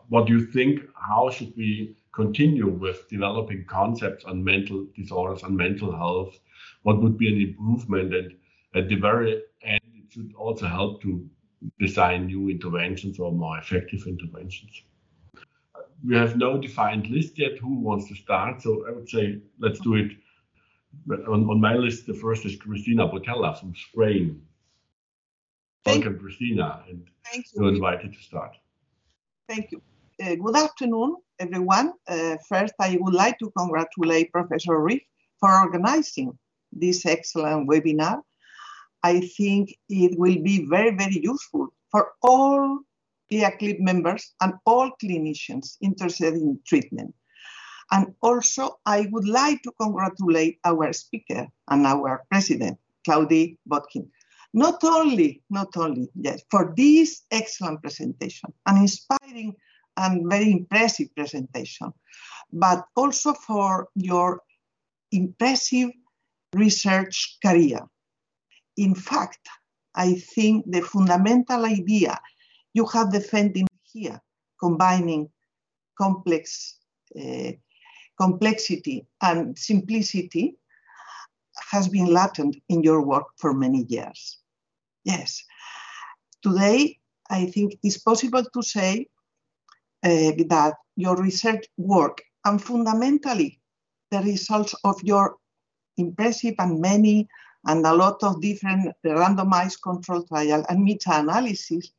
what do you think? How should we continue with developing concepts on mental disorders and mental health? What would be an improvement? And at the very end, it should also help to design new interventions or more effective interventions. We have no defined list yet who wants to start, so I would say let's do it. On, on my list, the first is Cristina Botella from Spain. Thank Welcome, Cristina, and Thank you. you're invited to start. Thank you. Uh, good afternoon, everyone. Uh, first, I would like to congratulate Professor Rief for organizing this excellent webinar I think it will be very, very useful for all EACLIPT members and all clinicians interested in treatment. And also, I would like to congratulate our speaker and our president, Claudi Bockting. Not only, not only, yes, for this excellent presentation, an inspiring and very impressive presentation, but also for your impressive research career in fact, I think the fundamental idea you have defended here, combining complex uh, complexity and simplicity, has been latent in your work for many years. Yes. Today, I think it's possible to say uh, that your research work and fundamentally the results of your impressive and many and a lot of different randomized control trial and meta-analysis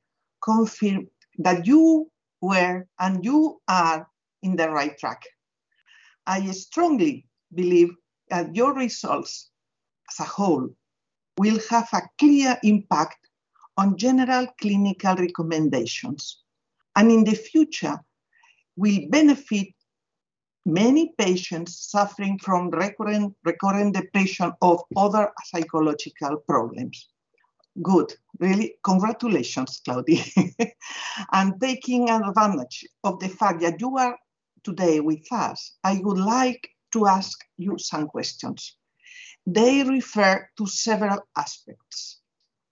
confirm that you were and you are in the right track. I strongly believe that your results as a whole will have a clear impact on general clinical recommendations and in the future will benefit many patients suffering from recurrent, recurrent depression or other psychological problems. Good, really, congratulations, Claudi. and taking advantage of the fact that you are today with us, I would like to ask you some questions. They refer to several aspects.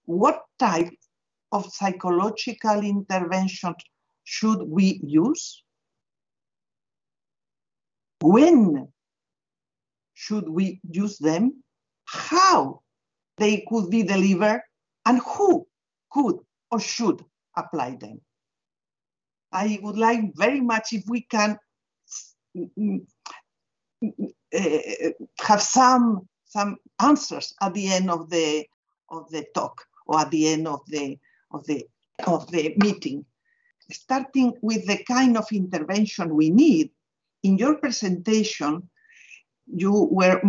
What type of psychological intervention should we use? When should we use them, how they could be delivered, and who could or should apply them. I would like very much if we can uh, have some some answers at the end of the of the talk or at the end of the of the of the meeting starting with the kind of intervention we need in your presentation, you were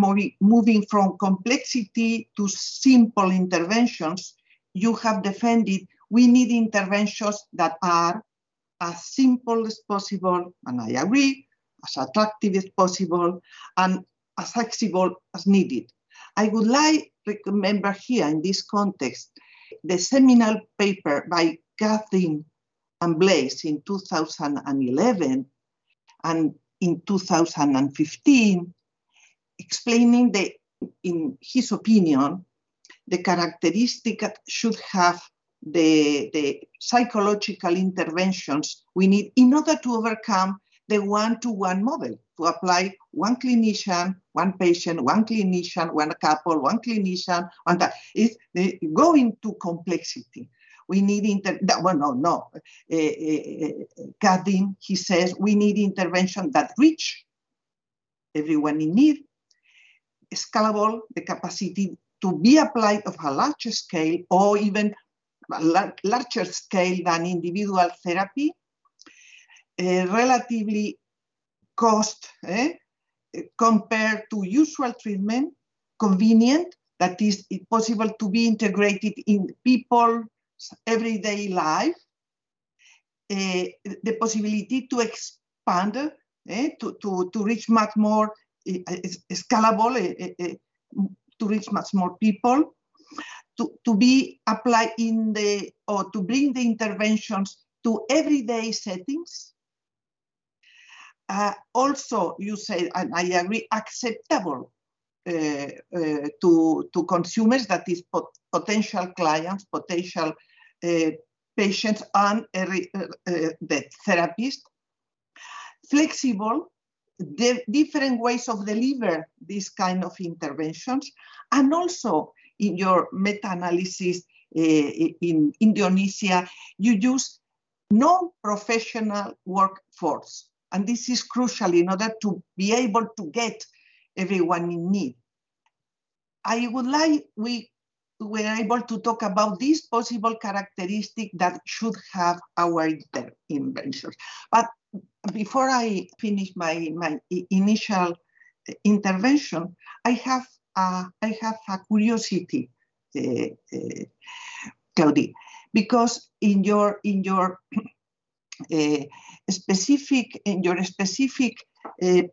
moving from complexity to simple interventions. You have defended we need interventions that are as simple as possible, and I agree, as attractive as possible, and as flexible as needed. I would like to remember here in this context the seminal paper by Kazdin and Blase in 2011 and in 2015, explaining that, in his opinion, the characteristic that should have the, the psychological interventions we need in order to overcome the one-to-one model, to apply one clinician, one patient, one clinician, one couple, one clinician, and that is going to complexity. We need inter. Well, no, no. Uh, uh, he says we need intervention that reach everyone in need, scalable, the capacity to be applied of a larger scale or even larger scale than individual therapy, uh, relatively cost eh, compared to usual treatment, convenient, that is possible to be integrated in people's everyday life, uh, the possibility to expand, eh, to, to, to reach much more uh, scalable, to reach much more people, to, to be applied in the, or to bring the interventions to everyday settings. Uh, also, you say, and I agree, acceptable uh, uh, to, to consumers, that is pot potential clients, potential uh, patients, and uh, uh, the therapist. Flexible, the different ways of deliver these kind of interventions, and also in your meta-analysis in Indonesia, you use non-professional workforce. And this is crucial in order to be able to get everyone in need. I would like we were able to talk about these possible characteristics that should have our interventions. But before I finish my, my initial intervention, I have uh, I have a curiosity, uh, uh, Claudi, because in your in your uh, specific in your specific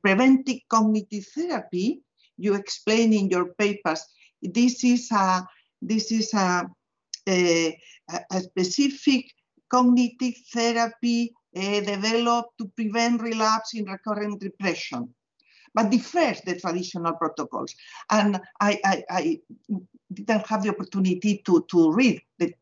preventive cognitive therapy, you explain in your papers this is a this is a, a, a specific cognitive therapy uh, developed to prevent relapse in recurrent depression but differs the traditional protocols. And I, I, I didn't have the opportunity to, to read the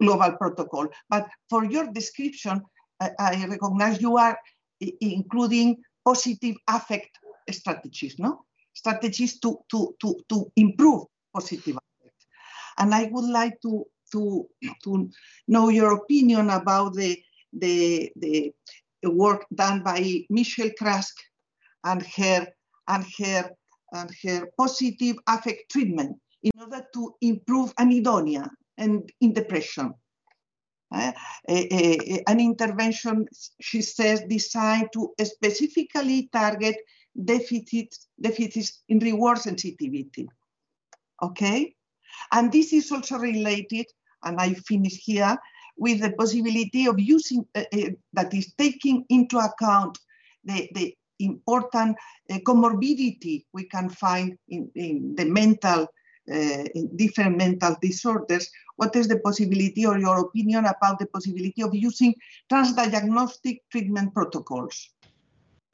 global protocol, but for your description, I, I recognize you are including positive affect strategies, no? Strategies to, to, to, to improve positive. And I would like to, to, to know your opinion about the, the, the work done by Michelle Craske and her and her and her positive affect treatment in order to improve anhedonia and in depression. Uh, a, a, an intervention, she says, designed to specifically target deficits, deficits in reward sensitivity. Okay? And this is also related, and I finish here, with the possibility of using, uh, uh, that is taking into account the, the important uh, comorbidity we can find in, in the mental, uh, in different mental disorders, what is the possibility or your opinion about the possibility of using transdiagnostic treatment protocols?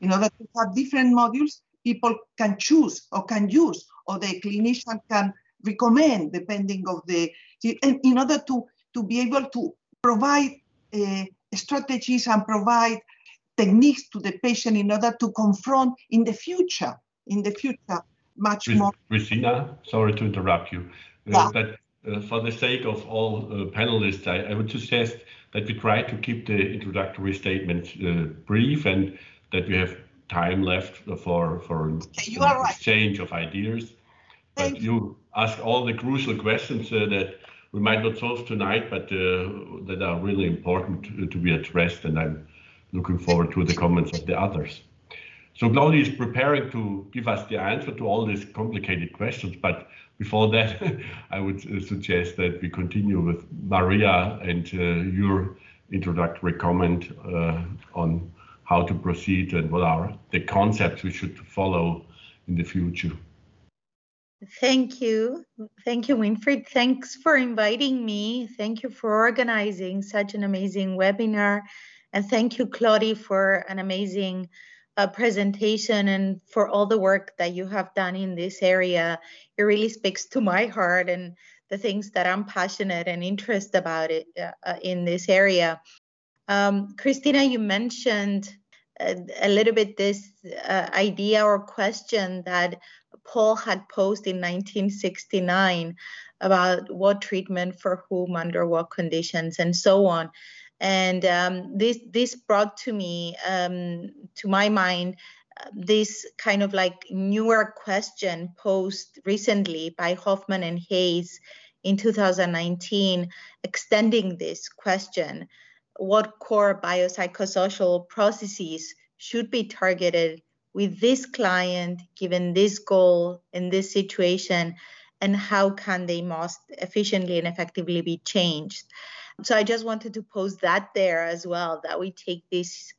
In order to have different modules, people can choose or can use, or the clinician can recommend depending of the, and in order to, to be able to provide uh, strategies and provide techniques to the patient in order to confront in the future, in the future, much more. Cristina, sorry to interrupt you, uh, yeah. uh, but uh, for the sake of all uh, panelists, I, I, would suggest that we try to keep the introductory statements uh, brief and that we have time left for for okay, right. exchange of ideas. Thank but you. ask all the crucial questions uh, that we might not solve tonight, but that are really important to, to be addressed, and I'm looking forward to the comments of the others. So Claudia is preparing to give us the answer to all these complicated questions, but before that, I would uh, suggest that we continue with Maria and uh, your introductory comment uh, on how to proceed and what are the concepts we should follow in the future. Thank you. Thank you, Winfried. Thanks for inviting me. Thank you for organizing such an amazing webinar. And thank you, Claudi, for an amazing uh, presentation and for all the work that you have done in this area. It really speaks to my heart and the things that I'm passionate and interested about it uh, in this area. Um, Cristina, you mentioned a, little bit this uh, idea or question that Paul had posed in 1969 about what treatment for whom under what conditions and so on. And um, this this brought to me um, to my mind uh, this kind of like newer question posed recently by Hofmann and Hayes in 2019, extending this question: what core biopsychosocial processes should be targeted with this client given this goal in this situation and how can they most efficiently and effectively be changed? So I just wanted to pose that there as well, that we take this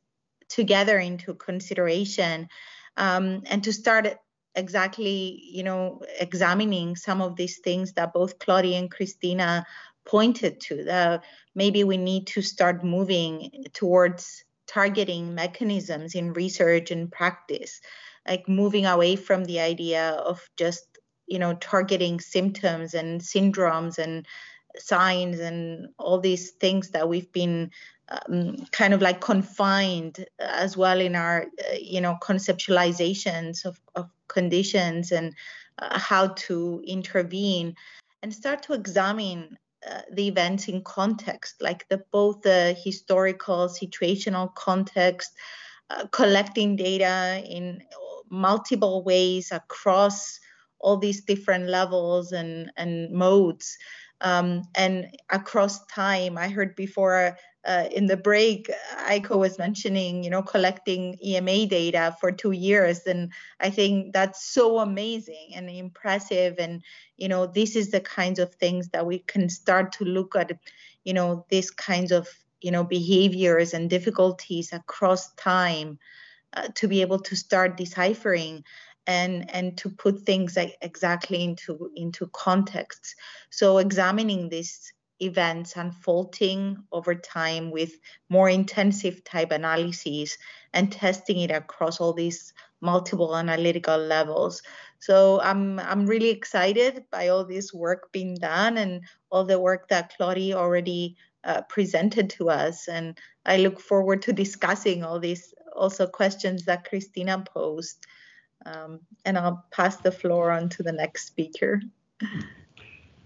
together into consideration um, and to start exactly, you know, examining some of these things that both Claudia and Cristina pointed to. That maybe we need to start moving towards targeting mechanisms in research and practice, like moving away from the idea of just, you know, targeting symptoms and syndromes and signs and all these things that we've been um, kind of like confined as well in our uh, you know conceptualizations of, of conditions and uh, how to intervene and start to examine uh, the events in context like the both the historical situational context uh, collecting data in multiple ways across all these different levels and and modes um, and across time. I heard before uh, in the break Eiko was mentioning you know collecting ema data for two years. And i think that's so amazing and impressive. And you know this is the kinds of things that we can start to look at you know these kinds of you know behaviors and difficulties across time uh, to be able to start deciphering and and to put things like exactly into into contexts so examining these events unfolding over time with more intensive type analyses and testing it across all these multiple analytical levels. So i'm i'm really excited by all this work being done and all the work that claudi already uh, presented to us. And i look forward to discussing all these also questions that cristina posed. Um, and I'll pass the floor on to the next speaker.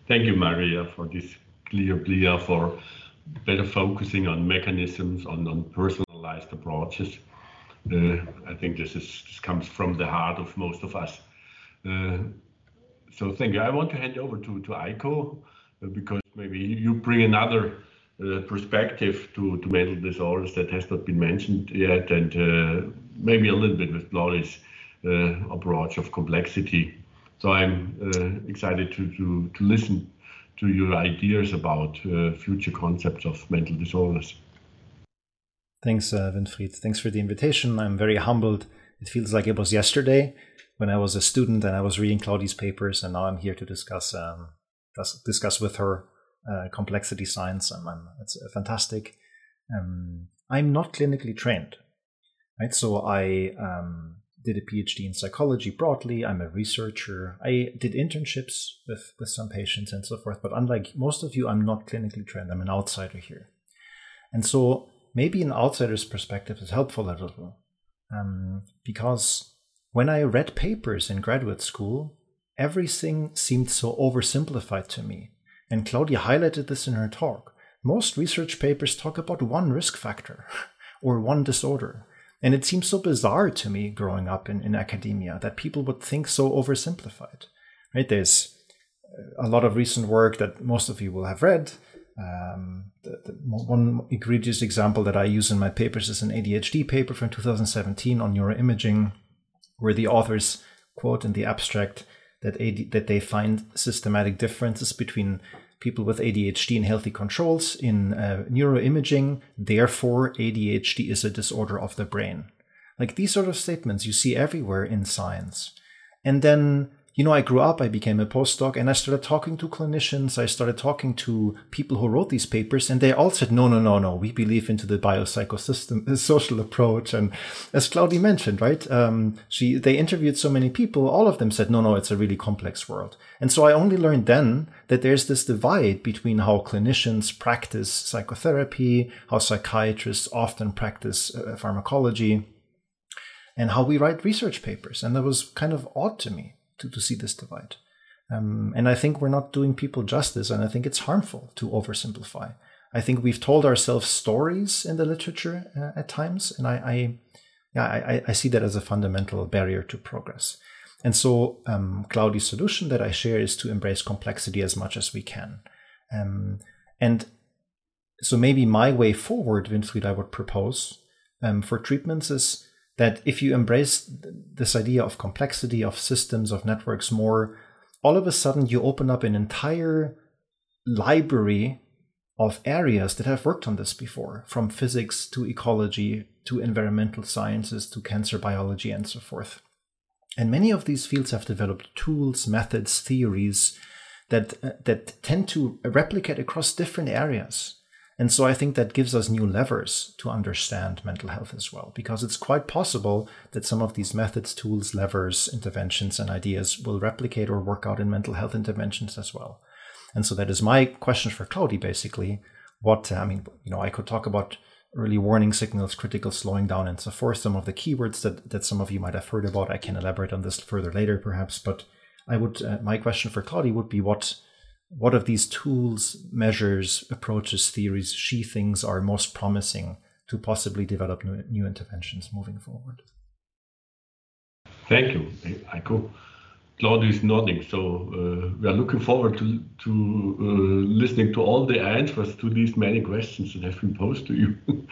Thank you, Maria, for this clear for better focusing on mechanisms, on, on personalized approaches. Uh, I think this is this comes from the heart of most of us. Uh, so thank you. I want to hand over to, to Eiko uh, because maybe you bring another uh, perspective to, to mental disorders that has not been mentioned yet and uh, maybe a little bit with Claudia's uh, approach of complexity. So I'm excited to, to, to listen to your ideas about uh, future concepts of mental disorders. Thanks, uh, Winfried. Thanks for the invitation. I'm very humbled. It feels like it was yesterday when I was a student and I was reading Claudi's papers, and now I'm here to discuss um, discuss with her uh, complexity science. I'm, it's fantastic. Um, I'm not clinically trained, right? So I um, did a PhD in psychology broadly. I'm a researcher. I did internships with, with some patients and so forth. But unlike most of you, I'm not clinically trained. I'm an outsider here. And so maybe an outsider's perspective is helpful a little. Um, because when I read papers in graduate school, everything seemed so oversimplified to me. And Claudia highlighted this in her talk. Most research papers talk about one risk factor or one disorder. And it seems so bizarre to me growing up in, in academia that people would think so oversimplified. Right? There's a lot of recent work that most of you will have read. Um, the, the one egregious example that I use in my papers is an ADHD paper from 2017 on neuroimaging, where the authors quote in the abstract that AD, that they find systematic differences between people with ADHD and healthy controls in uh, neuroimaging. Therefore, ADHD is a disorder of the brain. Like these sort of statements you see everywhere in science. And then you know, I grew up, I became a postdoc, and I started talking to clinicians. I started talking to people who wrote these papers, and they all said, no, no, no, no, we believe into the biopsychosystem social approach. And as Claudi mentioned, right, um, she they interviewed so many people, all of them said, no, no, it's a really complex world. And so I only learned then that there's this divide between how clinicians practice psychotherapy, how psychiatrists often practice uh, pharmacology, and how we write research papers. And that was kind of odd to me to, to see this divide. Um, and I think we're not doing people justice, and I think it's harmful to oversimplify. I think we've told ourselves stories in the literature uh, at times, and I, I yeah, I, I, see that as a fundamental barrier to progress. And so, um, Claudi's solution that I share is to embrace complexity as much as we can. Um, and so, maybe my way forward, Winfried, I would propose um, for treatments is that if you embrace this idea of complexity, of systems, of networks more, all of a sudden you open up an entire library of areas that have worked on this before, from physics to ecology to environmental sciences to cancer biology and so forth. And many of these fields have developed tools, methods, theories that, uh, that tend to replicate across different areas. And so I think that gives us new levers to understand mental health as well, because it's quite possible that some of these methods, tools, levers, interventions, and ideas will replicate or work out in mental health interventions as well. And so that is my question for Claudi, basically. What, I mean, you know, I could talk about early warning signals, critical slowing down, and so forth, some of the keywords that, that some of you might have heard about. I can elaborate on this further later, perhaps. But I would, uh, my question for Claudi would be what what of these tools, measures, approaches, theories she thinks are most promising to possibly develop new, new interventions moving forward? Thank you, Eiko. Claudia is nodding, so uh, we are looking forward to, to uh, listening to all the answers to these many questions that have been posed to you.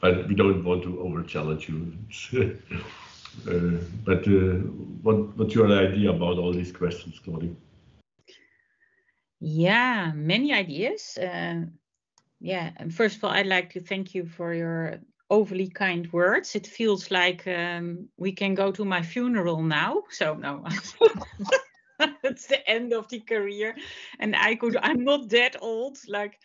but we don't want to over challenge you. uh, but uh, what, what's your idea about all these questions, Claudia? Yeah, many ideas. Uh, yeah, and first of all, I'd like to thank you for your overly kind words. It feels like um, we can go to my funeral now. So no, it's the end of the career, and I could. I'm not that old. Like,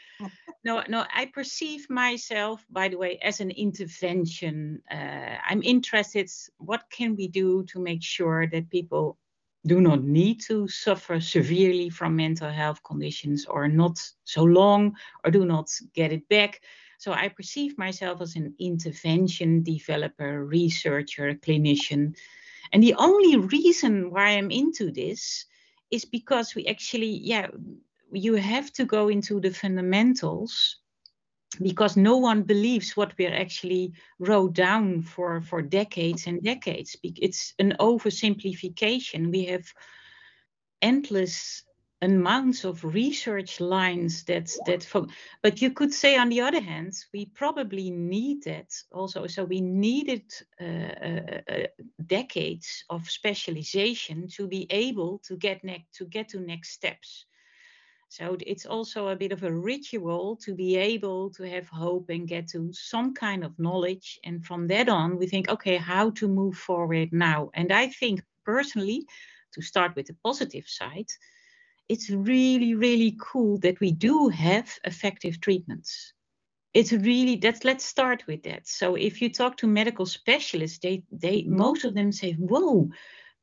no, no. I perceive myself, by the way, as an intervention. Uh, I'm interested. What can we do to make sure that people do not need to suffer severely from mental health conditions or not so long or do not get it back. So I perceive myself as an intervention developer, researcher, clinician. And the only reason why I'm into this is because we actually, yeah, you have to go into the fundamentals because no one believes what we actually wrote down for, for decades and decades. It's an oversimplification. We have endless amounts of research lines that that but you could say on the other hand we probably need that also so we needed uh, uh, uh, decades of specialization to be able to get next to get to next steps so it's also a bit of a ritual to be able to have hope and get to some kind of knowledge. And from that on, we think, okay, how to move forward now? And I think personally, to start with the positive side, it's really, really cool that we do have effective treatments. It's really that's let's start with that. So if you talk to medical specialists, they they most of them say, Whoa,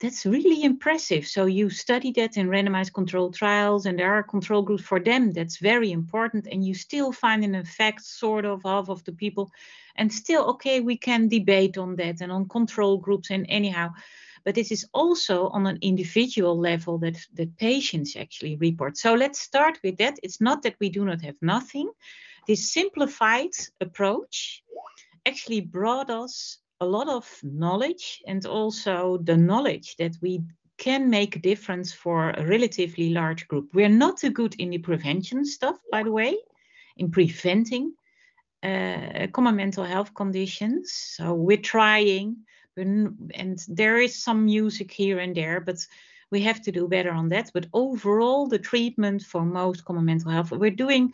that's really impressive. So you study that in randomized controlled trials, and there are control groups for them. That's very important. And you still find an effect, sort of, half of the people. And still, okay, we can debate on that and on control groups and anyhow. But this is also on an individual level that, that patients actually report. So let's start with that. It's not that we do not have nothing. This simplified approach actually brought us a lot of knowledge and also the knowledge that we can make a difference for a relatively large group. We're not too good in the prevention stuff, by the way, in preventing uh, common mental health conditions. So we're trying, and there is some music here and there, but we have to do better on that. But overall, the treatment for most common mental health, we're doing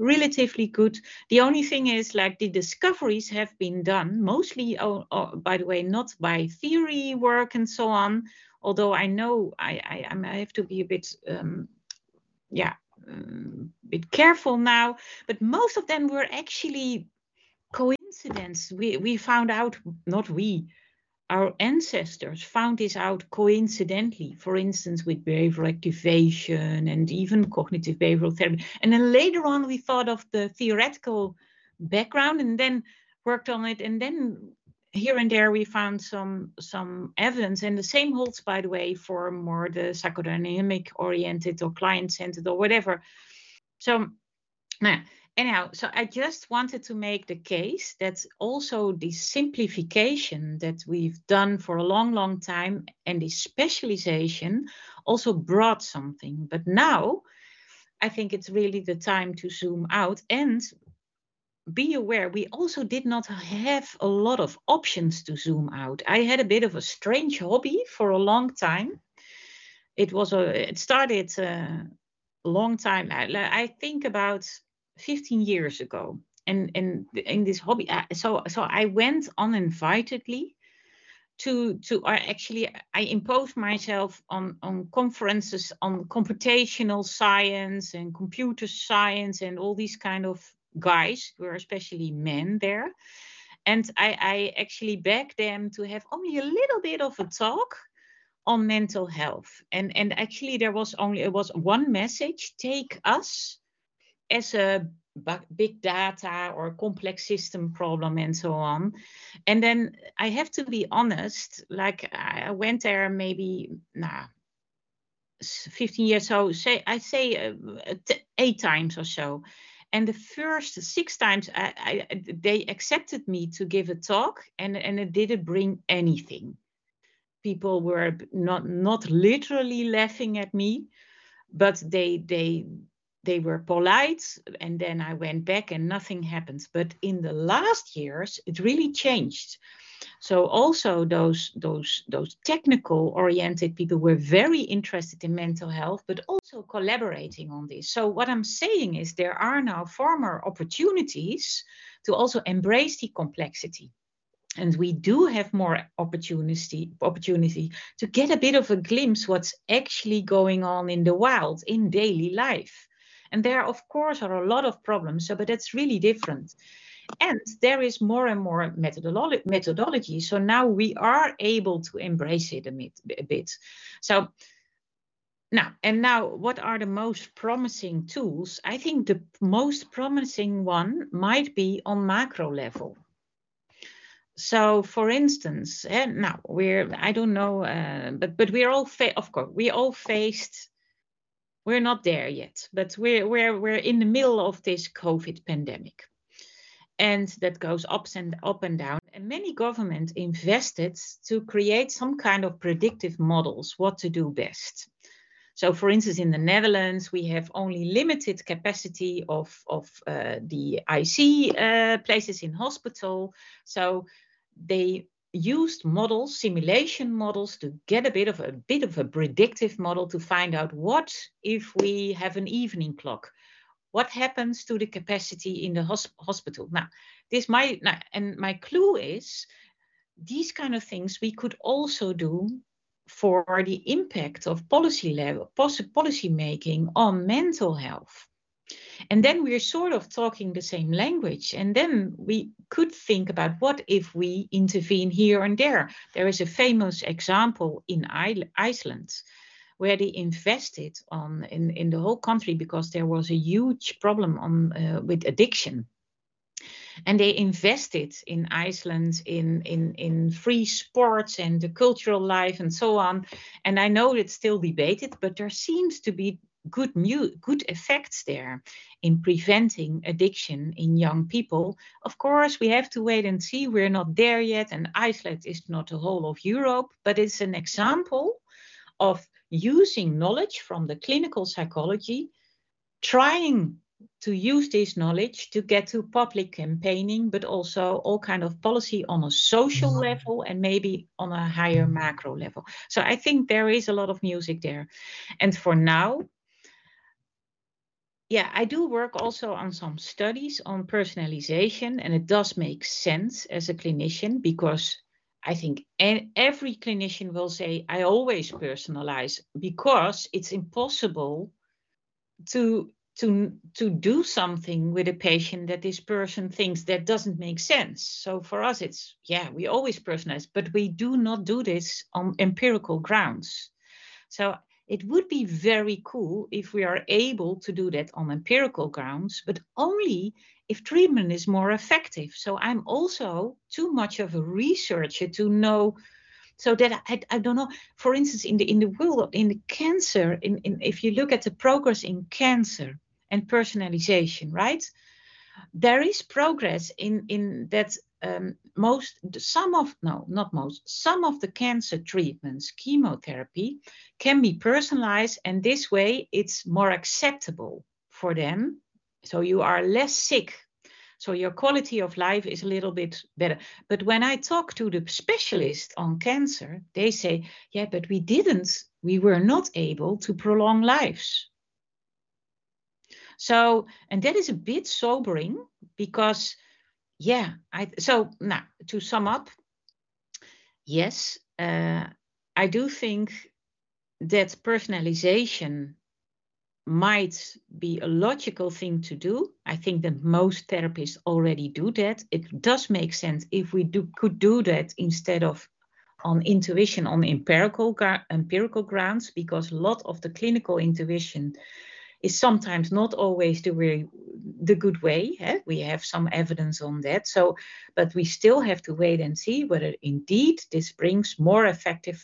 relatively good. The only thing is, like, the discoveries have been done mostly, oh, oh, by the way, not by theory work and so on. Although I know I I, I have to be a bit, um, yeah, um, bit careful now. But most of them were actually coincidence. We we found out, not we, our ancestors found this out coincidentally, for instance, with behavioral activation and even cognitive behavioral therapy. And then later on, we thought of the theoretical background and then worked on it. And then here and there, we found some some evidence. And the same holds, by the way, for more the psychodynamic oriented or client centered or whatever. So, now anyhow, so I just wanted to make the case that also the simplification that we've done for a long, long time and the specialization also brought something. But now I think it's really the time to zoom out and be aware we also did not have a lot of options to zoom out. I had a bit of a strange hobby for a long time. It was a it started uh, a long time. I, I think about 15 years ago. And and in this hobby uh, so so i went uninvitedly to to I actually i imposed myself on on conferences on computational science and computer science and all these kind of guys were especially men there. And i i actually begged them to have only a little bit of a talk on mental health. And and actually there was only it was one message take us as a big data or complex system problem and so on. And then I have to be honest, like I went there maybe, nah, 15 years so say i say uh, eight times or so and the first six times I, I, they accepted me to give a talk and, and it didn't bring anything people were not not literally laughing at me but they they they were polite and then i went back and nothing happened but in the last years it really changed. So also those those those technical oriented people were very interested in mental health but also collaborating on this. So what i'm saying is there are now far more opportunities to also embrace the complexity. And we do have more opportunity opportunity to get a bit of a glimpse what's actually going on in the wild in daily life and there, of course, are a lot of problems, so, but that's really different. And there is more and more methodolo- methodology. So now we are able to embrace it a bit. A bit. So now, and now, what are the most promising tools? I think the most promising one might be on macro level. So, for instance, eh, now we're I don't know, uh, but but we're all fa- of course we all faced we're not there yet, but we're we're we're in the middle of this COVID pandemic, and that goes ups and up and down. And many governments invested to create some kind of predictive models what to do best. So, for instance, in the Netherlands, we have only limited capacity of of uh, the IC uh, places in hospital. So they used models, simulation models, to get a bit of a bit of a predictive model to find out what if we have an evening clock, what happens to the capacity in the hosp- hospital. Now, this now, and my clue is these kind of things we could also do for the impact of policy level policy making on mental health and then we're sort of talking the same language. And then we could think about what if we intervene here and there. There is a famous example in Iceland where they invested on in, in the whole country because there was a huge problem on uh, with addiction and they invested in Iceland in, in, in free sports and the cultural life and so on. And I know it's still debated, but there seems to be good new good effects there in preventing addiction in young people. Of course we have to wait and see. We're not there yet and iceland is not the whole of europe but it's an example of using knowledge from the clinical psychology trying to use this knowledge to get to public campaigning but also all kind of policy on a social mm-hmm. level and maybe on a higher macro level. So i think there is a lot of music there. And for now yeah, I do work also on some studies on personalization, and it does make sense as a clinician because I think every clinician will say, I always personalize because it's impossible to to to do something with a patient that this person thinks that doesn't make sense. So for us it's yeah we always personalize but we do not do this on empirical grounds. So it would be very cool if we are able to do that on empirical grounds but only if treatment is more effective. So i'm also too much of a researcher to know so that I, I don't know. For instance in the in the world in the cancer in, in if you look at the progress in cancer and personalization right? There is progress in in that um, most some of no not most some of the cancer treatments chemotherapy can be personalized and this way it's more acceptable for them so you are less sick so your quality of life is a little bit better. But when I talk to the specialist on cancer, they say, yeah, but we didn't, we were not able to prolong lives. So, and that is a bit sobering because, yeah, I, so now to sum up, yes, uh, I do think that personalization might be a logical thing to do. I think that most therapists already do that. It does make sense if we do, could do that instead of on intuition on empirical empirical grounds, because a lot of the clinical intuition is sometimes not always the way the good way. Eh? We have some evidence on that. So, but we still have to wait and see whether indeed this brings more effective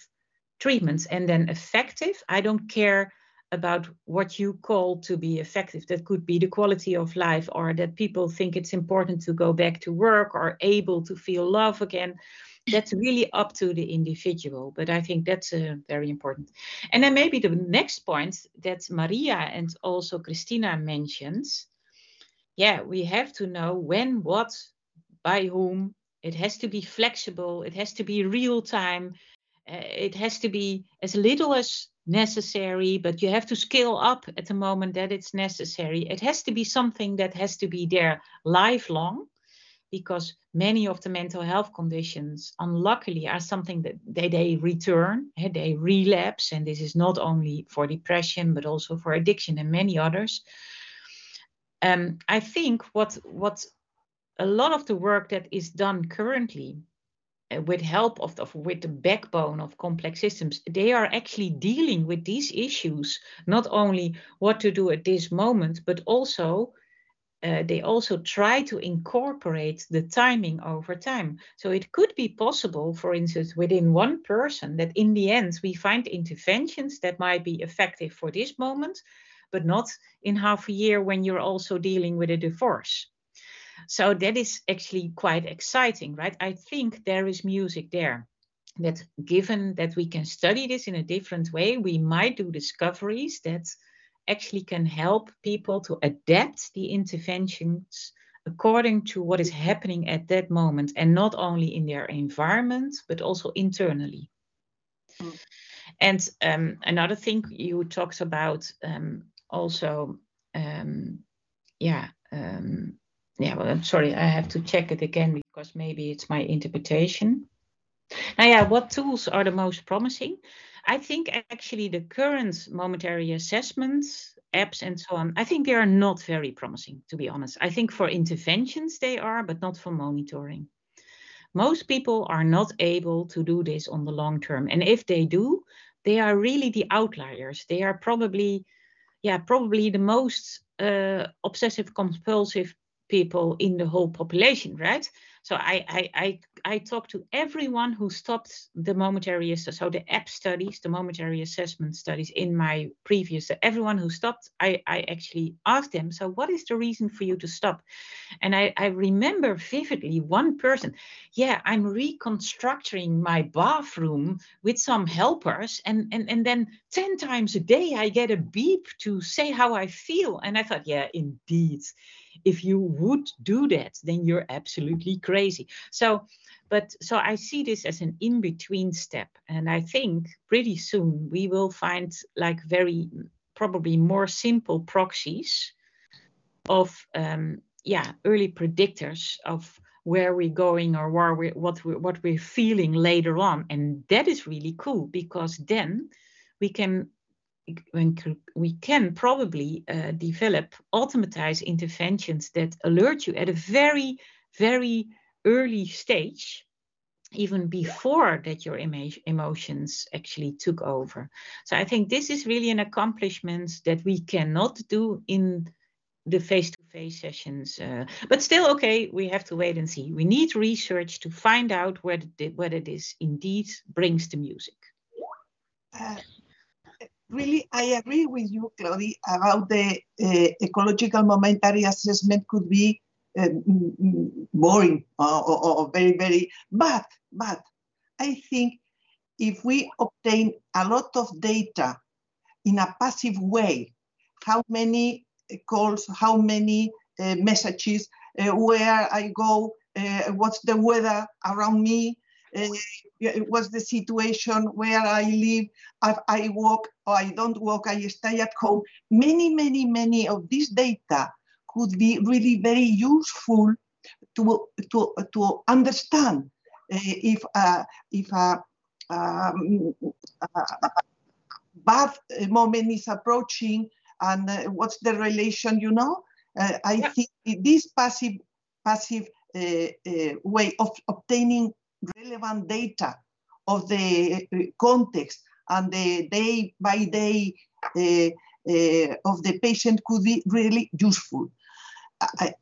treatments. And then effective, I don't care about what you call to be effective. That could be the quality of life, or that people think it's important to go back to work or able to feel love again. That's really up to the individual, but I think that's uh, very important. And then maybe the next point that Maria and also Cristina mentions yeah, we have to know when, what, by whom. It has to be flexible, it has to be real time, uh, it has to be as little as necessary, but you have to scale up at the moment that it's necessary. It has to be something that has to be there lifelong because many of the mental health conditions unluckily are something that they, they return they relapse and this is not only for depression but also for addiction and many others. Um, i think what what a lot of the work that is done currently uh, with help of, of with the backbone of complex systems they are actually dealing with these issues not only what to do at this moment but also uh, they also try to incorporate the timing over time. So it could be possible, for instance, within one person, that in the end we find interventions that might be effective for this moment, but not in half a year when you're also dealing with a divorce. So that is actually quite exciting, right? I think there is music there. That given that we can study this in a different way, we might do discoveries that actually can help people to adapt the interventions according to what is happening at that moment and not only in their environment but also internally mm. and um, another thing you talked about um, also um, yeah um, yeah, well, I'm sorry, I have to check it again because maybe it's my interpretation. Now, yeah, what tools are the most promising? I think actually the current momentary assessments, apps, and so on, I think they are not very promising, to be honest. I think for interventions they are, but not for monitoring. Most people are not able to do this on the long term. And if they do, they are really the outliers. They are probably, yeah, probably the most uh, obsessive compulsive people in the whole population, right? So I I I, I talked to everyone who stopped the momentary so the app studies, the momentary assessment studies in my previous everyone who stopped, I I actually asked them, so what is the reason for you to stop? And I I remember vividly one person, yeah, I'm reconstructing my bathroom with some helpers, and and and then ten times a day I get a beep to say how I feel, and I thought, yeah, indeed if you would do that, then you're absolutely crazy. So, but so I see this as an in between step. And I think pretty soon we will find like very probably more simple proxies of um, yeah early predictors of where we're going or where we, what we, what we're feeling later on, and that is really cool because then we can we can probably uh, develop automatized interventions that alert you at a very very early stage even before that your emotions actually took over. So I think this is really an accomplishment that we cannot do in the face-to-face sessions. Uh, but still, okay, we have to wait and see. We need research to find out whether, whether this indeed brings the music. Uh, really, I agree with you, Claudia, about the uh, ecological momentary assessment could be um, boring or, or, or, very, very, but, but I think if we obtain a lot of data in a passive way, how many calls, how many uh, messages, uh, where I go, what's the weather around me, what's the situation where I live, if I walk or I don't walk, I stay at home. Many, many, many of this data could be really very useful to, to, to understand uh, if, uh, if a, um, a, bad moment is approaching and uh, what's the relation, you know? Uh, I yeah. think this passive, passive uh, uh, way of obtaining relevant data of the context and the day by day of the patient could be really useful. I,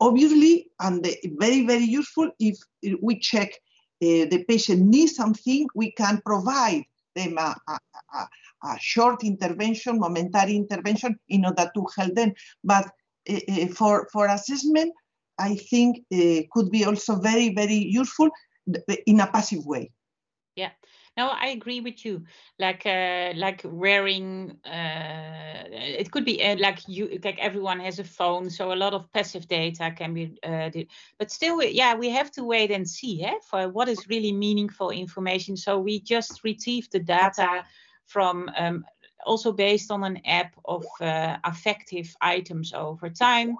obviously, and very, very useful if we check uh, the patient needs something, we can provide them a, a, a, a, short intervention, momentary intervention in order to help them. But uh, for, for assessment, I think uh, could be also very, very useful in a passive way. Yeah. No, I agree with you. Like, uh, like wearing. Uh, it could be uh, like you, like everyone has a phone, so a lot of passive data can be. Uh, but still, yeah, we have to wait and see, eh, for what is really meaningful information. So we just retrieve the data from. Um, also based on an app of uh, affective items over time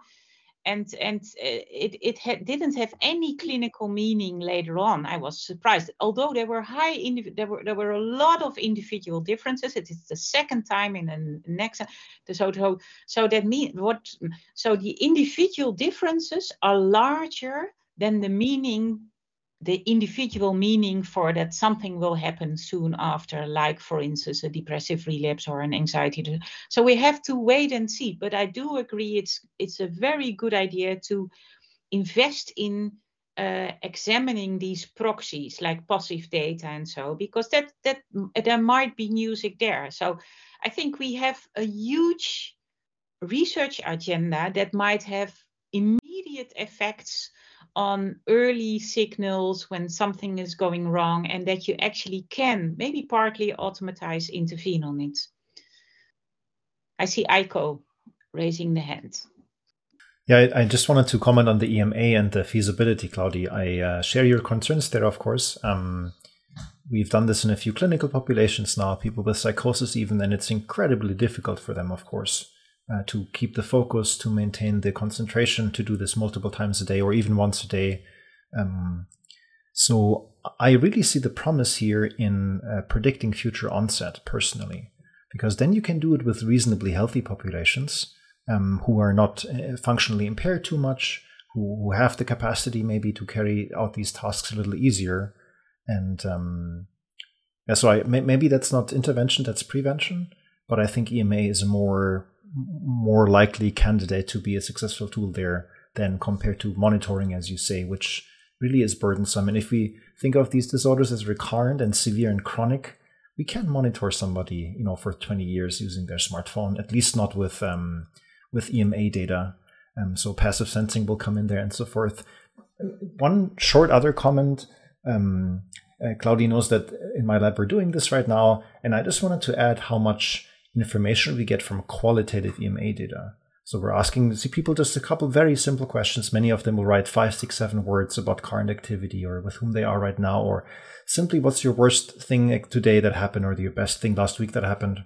and and uh, it it ha- didn't have any clinical meaning later on. I was surprised, although there were high there were there were a lot of individual differences. It is the second time in the next so so so that mean what so the individual differences are larger than the meaning the individual meaning for that something will happen soon after, like, for instance, a depressive relapse or an anxiety. So we have to wait and see. But I do agree it's it's a very good idea to invest in uh, examining these proxies like passive data and so because that that there might be music there. So I think we have a huge research agenda that might have immediate effects on early signals when something is going wrong and that you actually can maybe partly automatize intervene on it. I see Eiko raising the hand. Yeah, I, I just wanted to comment on the EMA and the feasibility, Claudia. I uh, share your concerns there, of course. Um, we've done this in a few clinical populations now, people with psychosis even, and it's incredibly difficult for them, of course uh, to keep the focus, to maintain the concentration, to do this multiple times a day or even once a day. Um, so I really see the promise here in uh, predicting future onset personally, because then you can do it with reasonably healthy populations um, who are not uh, functionally impaired too much, who, who have the capacity maybe to carry out these tasks a little easier. And um, yeah, so I, maybe that's not intervention, that's prevention. But I think EMA is a more more likely candidate to be a successful tool there than compared to monitoring, as you say, which really is burdensome. And if we think of these disorders as recurrent and severe and chronic, we can't monitor somebody, you know, for 20 years using their smartphone, at least not with um, with EMA data. Um, so passive sensing will come in there and so forth. One short other comment. Um, uh, Claudia knows that in my lab we're doing this right now, and I just wanted to add how much information we get from qualitative EMA data. So we're asking see people just a couple very simple questions. Many of them will write five, six, seven words about current activity or with whom they are right now, or simply what's your worst thing today that happened or your best thing last week that happened.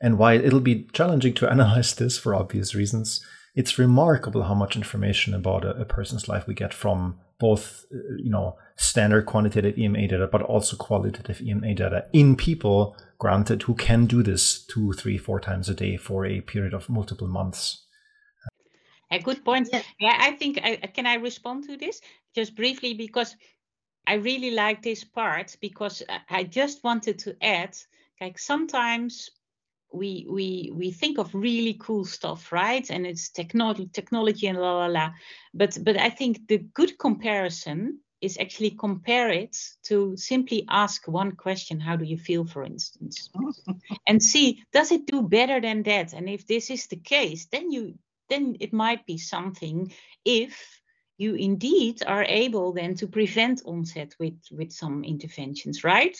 And why it'll be challenging to analyze this for obvious reasons it's remarkable how much information about a, a person's life we get from both, uh, you know, standard quantitative EMA data, but also qualitative EMA data in people, granted, who can do this two, three, four times a day for a period of multiple months. A good point. Yeah, yeah I think I can I respond to this just briefly because I really like this part because I just wanted to add like sometimes we we we think of really cool stuff right? And it's technology technology and la la la. But but i think the good comparison is actually compare it to simply ask one question how do you feel for instance? And see does it do better than that? And if this is the case then you then it might be something if you indeed are able then to prevent onset with, with some interventions, right?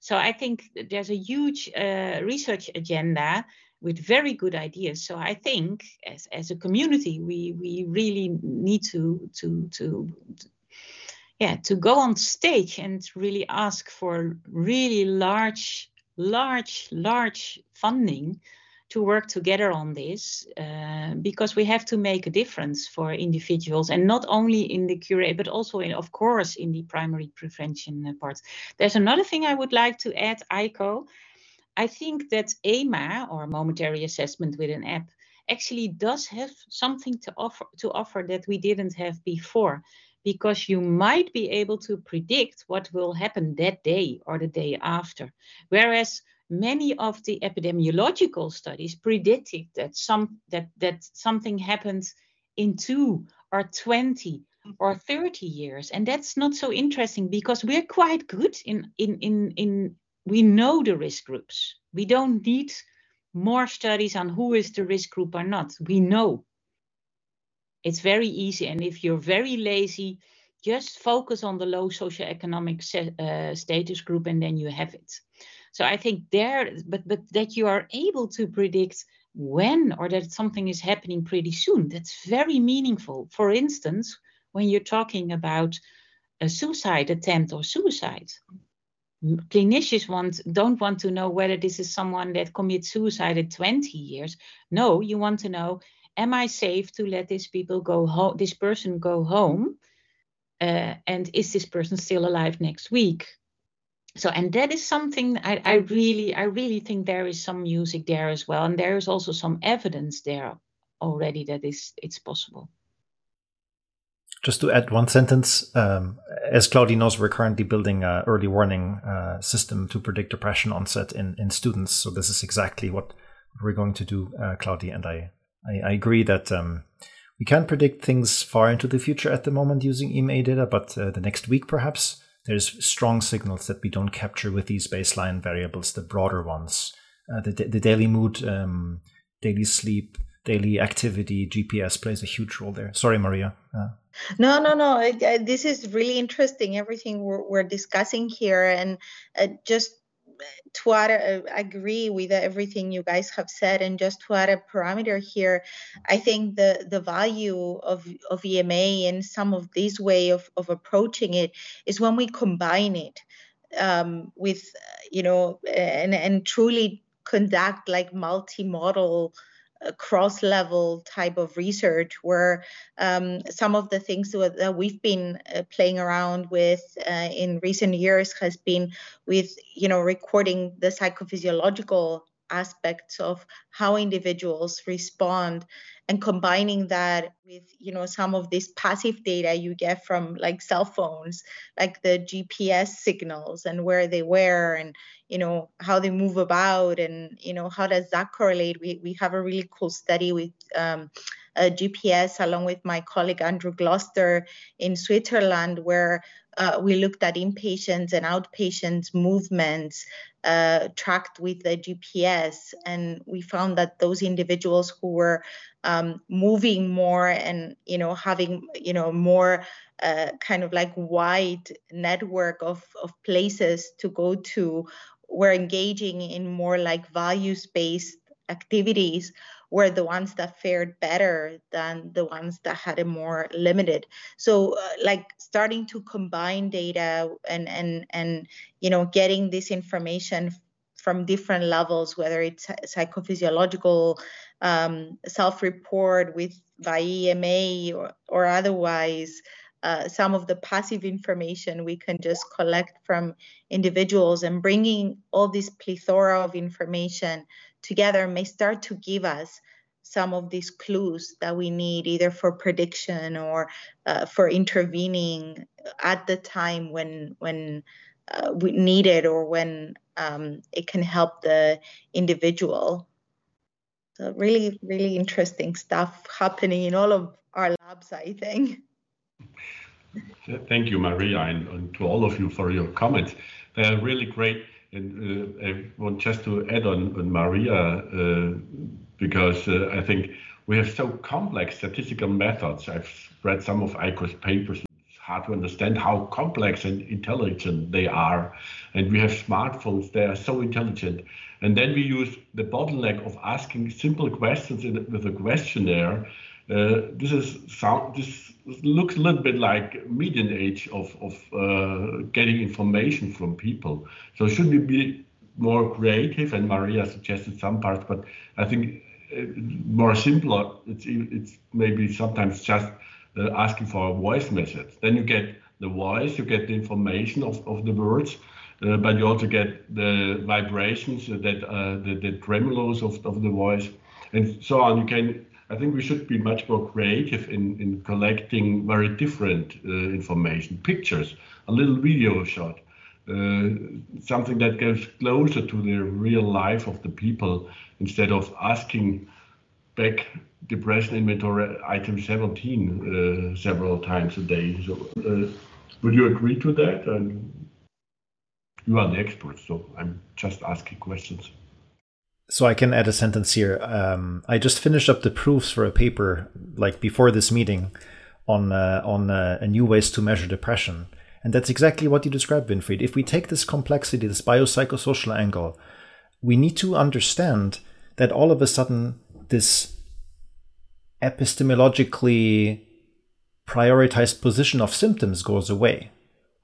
So I think there's a huge uh, research agenda with very good ideas. So I think as, as a community, we, we really need to, to, to, to yeah, to go on stage and really ask for really large, large, large funding to work together on this uh, because we have to make a difference for individuals and not only in the cure but also in of course in the primary prevention part there's another thing i would like to add Eiko. i think that EMA or momentary assessment with an app actually does have something to offer to offer that we didn't have before because you might be able to predict what will happen that day or the day after whereas many of the epidemiological studies predicted that some that that something happens in two or 20 or mm-hmm. 30 years. And that's not so interesting because we're quite good in in in in we know the risk groups. We don't need more studies on who is the risk group or not. We know. It's very easy. And if you're very lazy just focus on the low socioeconomic uh, status group and then you have it so I think there, but but that you are able to predict when or that something is happening pretty soon, that's very meaningful. For instance, when you're talking about a suicide attempt or suicide, clinicians want don't want to know whether this is someone that commits suicide at 20 years. No, you want to know, am I safe to let this people go home, this person go home? Uh, and is this person still alive next week? so and that is something I, I really i really think there is some music there as well. And there is also some evidence there already that is it's possible. Just to add one sentence um, as claudi knows we're currently building an early warning uh, system to predict depression onset in, in students. So this is exactly what we're going to do uh, claudi. And i i, I agree that um, we can't predict things far into the future at the moment using ema data but uh, the next week perhaps there's strong signals that we don't capture with these baseline variables, the broader ones, uh, the, the daily mood, um, daily sleep, daily activity, GPS plays a huge role there. Sorry, Maria. Uh, no, no, no. this is really interesting. Everything we're, we're discussing here, and uh, just to add, uh, agree with everything you guys have said, and just to add a parameter here, I think the the value of of EMA and some of this way of of approaching it is when we combine it um, with, you know, and and truly conduct like multi-model cross level type of research where um, some of the things that we've been uh, playing around with uh, in recent years has been with you know recording the psychophysiological aspects of how individuals respond and combining that with you know some of this passive data you get from like cell phones like the gps signals and where they were and you know how they move about and you know how does that correlate? We, we have a really cool study with um, GPS along with my colleague Andrew Gloster in Switzerland, where uh, we looked at inpatients and outpatients movements uh, tracked with the GPS, and we found that those individuals who were um, moving more and you know having you know more uh, kind of like wide network of, of places to go to were engaging in more like values based activities were the ones that fared better than the ones that had a more limited. So uh, like starting to combine data and and and you know getting this information from different levels, whether it's psychophysiological um, self-report with by EMA or, or otherwise, uh, some of the passive information we can just collect from individuals and bringing all this plethora of information together may start to give us some of these clues that we need either for prediction or uh, for intervening at the time when when uh, we need it or when um, it can help the individual. So really really interesting stuff happening in all of our labs i think Thank you, Maria, and, and, to all of you for your comments. They are really great. And uh, I want just to add on, on Maria, uh, because uh, I think we have so complex statistical methods. I've read some of Eiko's papers. It's hard to understand how complex and intelligent they are. And we have smartphones, they are so intelligent. And then we use the bottleneck of asking simple questions in, with a questionnaire uh, this is sound. This looks a little bit like median age of of uh, getting information from people. So should we be more creative? And Maria suggested some parts, but I think uh, more simpler. It's it's maybe sometimes just uh, asking for a voice message. Then you get the voice, you get the information of, of the words, uh, but you also get the vibrations, that uh, the, the tremolos of, of the voice, and so on. You can I think we should be much more creative in, in collecting very different uh, information, pictures, a little video shot, uh, something that goes closer to the real life of the people instead of asking Beck depression inventory item 17 uh, several times a day. So, uh, would you agree to that? And you are the expert, so I'm just asking questions so I can add a sentence here. Um, I just finished up the proofs for a paper like before this meeting on uh, on uh, a new ways to measure depression, and that's exactly what you described, Winfried. If we take this complexity, this biopsychosocial angle, we need to understand that all of a sudden this epistemologically prioritized position of symptoms goes away.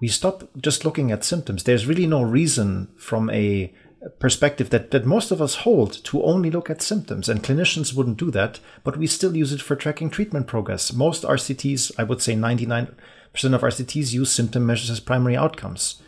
We stop just looking at symptoms. There's really no reason from a perspective that, that most of us hold to only look at symptoms, and clinicians wouldn't do that, but we still use it for tracking treatment progress. Most RCTs, I would say 99% of RCTs, use symptom measures as primary outcomes.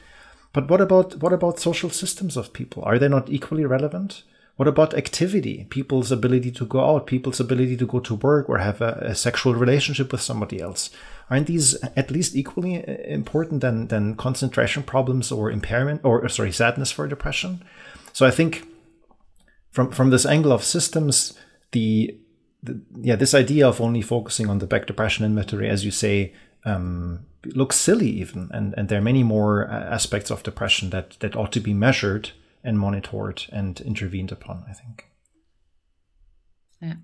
But what about what about social systems of people? Are they not equally relevant? What about activity? People's ability to go out, people's ability to go to work or have a, a sexual relationship with somebody else. Aren't these at least equally uh, important than, than concentration problems or impairment or sorry, sadness for depression? So I think from from this angle of systems, the, the yeah, this idea of only focusing on the Beck depression inventory, as you say, um, looks silly even, and and there are many more uh, aspects of depression that that ought to be measured and monitored and intervened upon. I think. Yeah.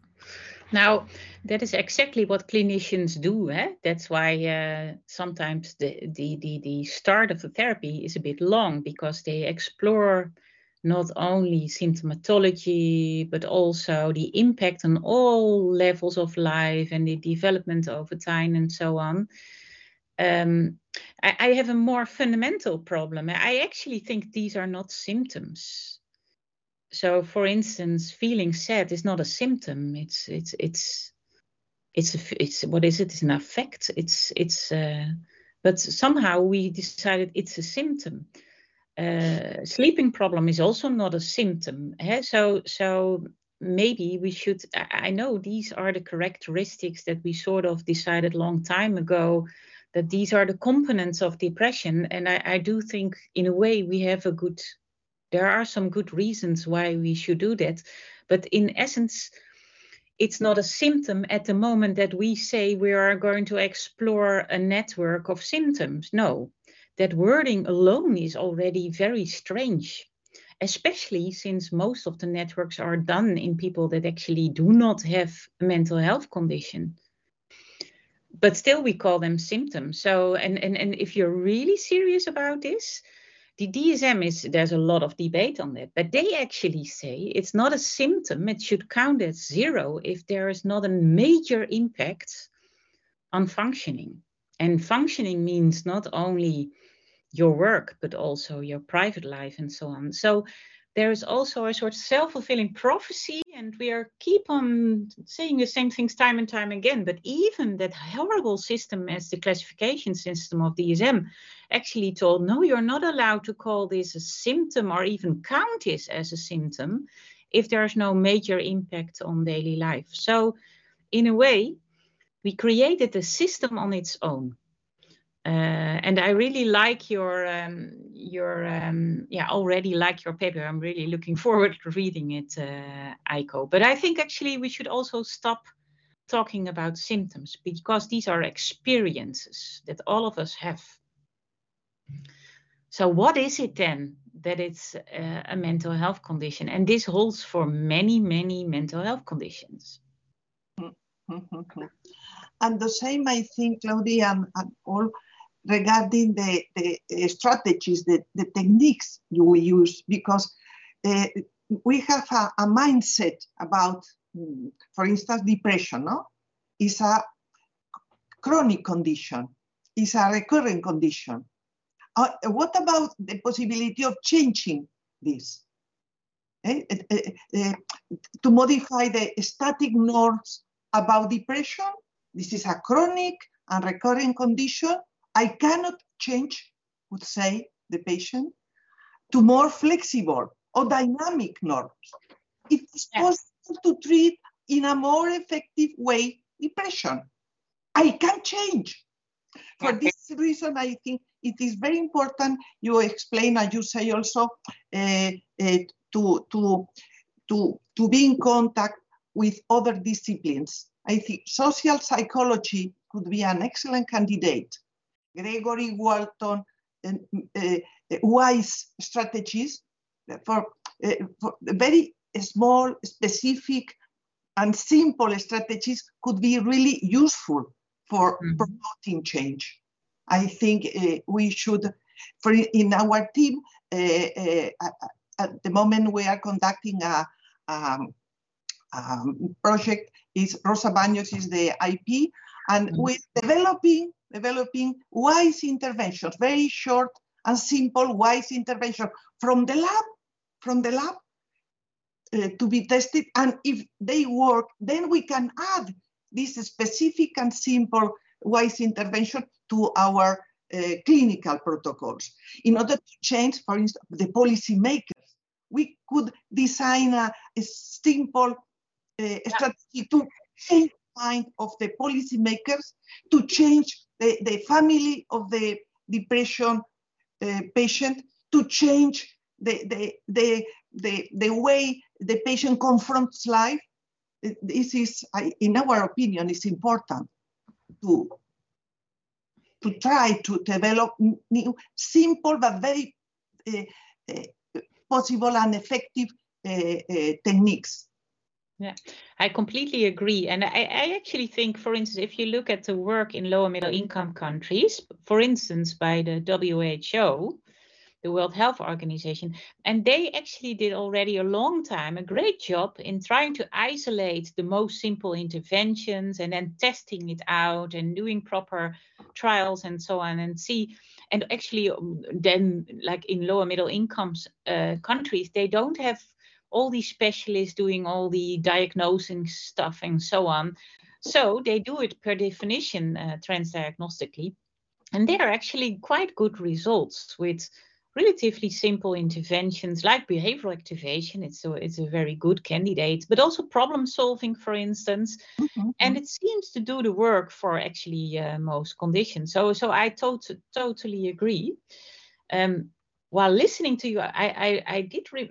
Now, that is exactly what clinicians do. Eh? That's why uh, sometimes the, the, the, the start of the therapy is a bit long because they explore not only symptomatology, but also the impact on all levels of life and the development over time and so on. Um, I, I, have a more fundamental problem. I actually think these are not symptoms. So, for instance, feeling sad is not a symptom. It's it's it's it's a, it's what is it? It's an affect. It's it's. Uh, but somehow we decided it's a symptom uh, sleeping problem is also not a symptom. Eh? So, so maybe we should. I know these are the characteristics that we sort of decided long time ago that these are the components of depression, and I, I do think in a way we have a good. There are some good reasons why we should do that, but in essence. It's not a symptom at the moment that we say we are going to explore a network of symptoms. No, that wording alone is already very strange, especially since most of the networks are done in people that actually do not have a mental health condition. But still, we call them symptoms. So, and, and, and if you're really serious about this, the DSM is there's a lot of debate on that, but they actually say it's not a symptom, it should count as zero if there is not a major impact on functioning. And functioning means not only your work, but also your private life and so on. So there is also a sort of self-fulfilling prophecy and we are keep on saying the same things time and time again but even that horrible system as the classification system of the dsm actually told no you're not allowed to call this a symptom or even count this as a symptom if there's no major impact on daily life. So in a way we created a system on its own uh, and I really like your um, your um, yeah already like your paper. I'm really looking forward to reading it, uh, Eiko. But I think actually we should also stop talking about symptoms because these are experiences that all of us have. So what is it then that it's uh, a mental health condition? And this holds for many many mental health conditions. And the same, I think, Claudia, and, and all regarding the, the strategies, the, the techniques you will use, because uh, we have a, a, mindset about, mm, for instance, depression, no? Is a chronic condition, is a recurring condition. Uh, what about the possibility of changing this? Eh? Uh, uh, to modify the static norms about depression, this is a chronic and recurring condition I cannot change, would say the patient, to more flexible or dynamic norms. It is possible to treat in a more effective way depression. I can change. For this reason, I think it is very important you explain and you say also uh, uh, to, to, to, to be in contact with other disciplines. I think social psychology could be an excellent candidate Gregory Walton uh, wise strategies for, for very small, specific, and simple strategies could be really useful for mm-hmm. promoting change. I think uh, we should, for in our team, uh, uh, at the moment we are conducting a, um, um, project. Is Rosa Baños is the IP, and mm-hmm. we're developing developing wise interventions, very short and simple wise intervention from the lab, from the lab uh, to be tested. And if they work, then we can add this specific and simple wise intervention to our uh, clinical protocols. In order to change, for instance, the policy makers, we could design a, a simple uh, strategy to change the mind of the policymakers, to change the, the family of the depression uh, patient to change the, the, the, the, the way the patient confronts life. This is, in our opinion, is important to, to try to develop new, simple but very uh, uh, possible and effective uh, techniques yeah, I completely agree. And I, I, actually think, for instance, if you look at the work in lower middle income countries, for instance, by the WHO, the World Health Organization, and they actually did already a long time a great job in trying to isolate the most simple interventions and then testing it out and doing proper trials and so on and see. And actually, um, then, like in lower middle incomes uh, countries, they don't have all these specialists doing all the diagnosing stuff and so on. So they do it per definition uh, transdiagnostically. And there are actually quite good results with relatively simple interventions like behavioral activation. It's a, it's a very good candidate, but also problem solving, for instance. Mm-hmm. And it seems to do the work for actually uh, most conditions. So, so I tot- totally agree. Um, while listening to you, I, I, I did re-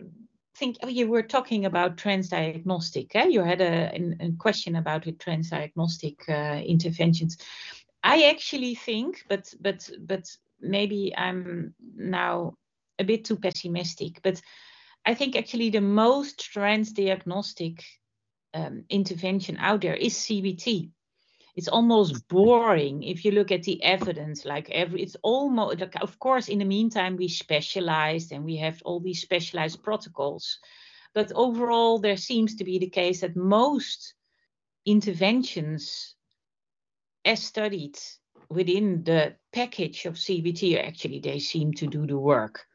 think oh, you were talking about transdiagnostic. Eh? You had a, a, question about the transdiagnostic uh, interventions. I actually think, but but but maybe I'm now a bit too pessimistic. But I think actually the most transdiagnostic um, intervention out there is CBT it's almost boring if you look at the evidence like every it's almost like of course in the meantime we specialized and we have all these specialized protocols but overall there seems to be the case that most interventions as studied within the package of cbt actually they seem to do the work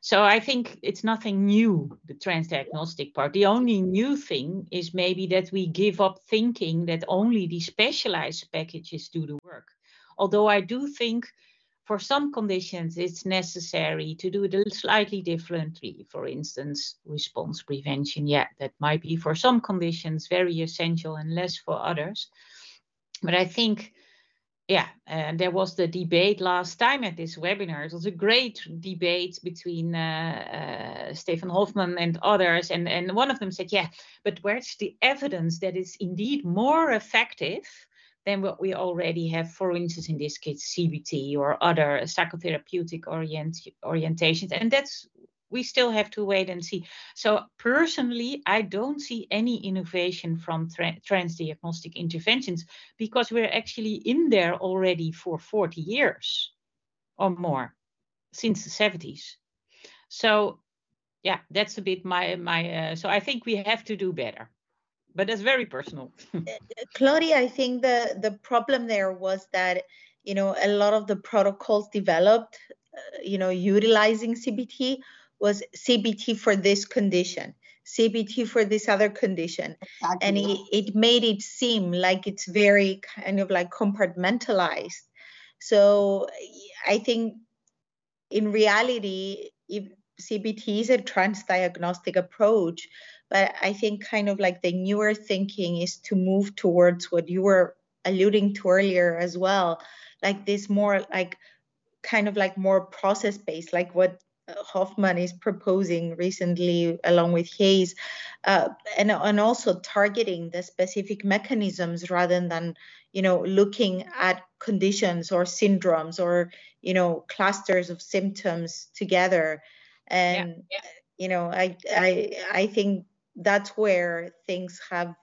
So I think it's nothing new, the transdiagnostic part. The only new thing is maybe that we give up thinking that only the specialized packages do the work. Although I do think for some conditions it's necessary to do it slightly differently. For instance, response prevention, yeah, that might be for some conditions very essential and less for others. But I think yeah, and there was the debate last time at this webinar. It was a great debate between uh, uh, Stefan Hofmann and others. And, and one of them said, yeah, but where's the evidence that is indeed more effective than what we already have, for instance, in this case, CBT or other psychotherapeutic orient, orientations. And that's we still have to wait and see. So personally, I don't see any innovation from tra- transdiagnostic interventions because we're actually in there already for 40 years or more since the 70s. So yeah, that's a bit my my. Uh, so I think we have to do better, but that's very personal. Claudia, I think the the problem there was that you know a lot of the protocols developed, uh, you know, utilizing CBT was CBT for this condition, CBT for this other condition. Exactly. And it, it made it seem like it's very kind of like compartmentalized. So I think in reality, if CBT is a transdiagnostic approach, but I think kind of like the newer thinking is to move towards what you were alluding to earlier as well, like this more like kind of like more process based, like what Hofmann is proposing recently, along with Hayes, uh, and and also targeting the specific mechanisms rather than you know looking at conditions or syndromes or you know clusters of symptoms together. And yeah, yeah. you know, I I I think that's where things have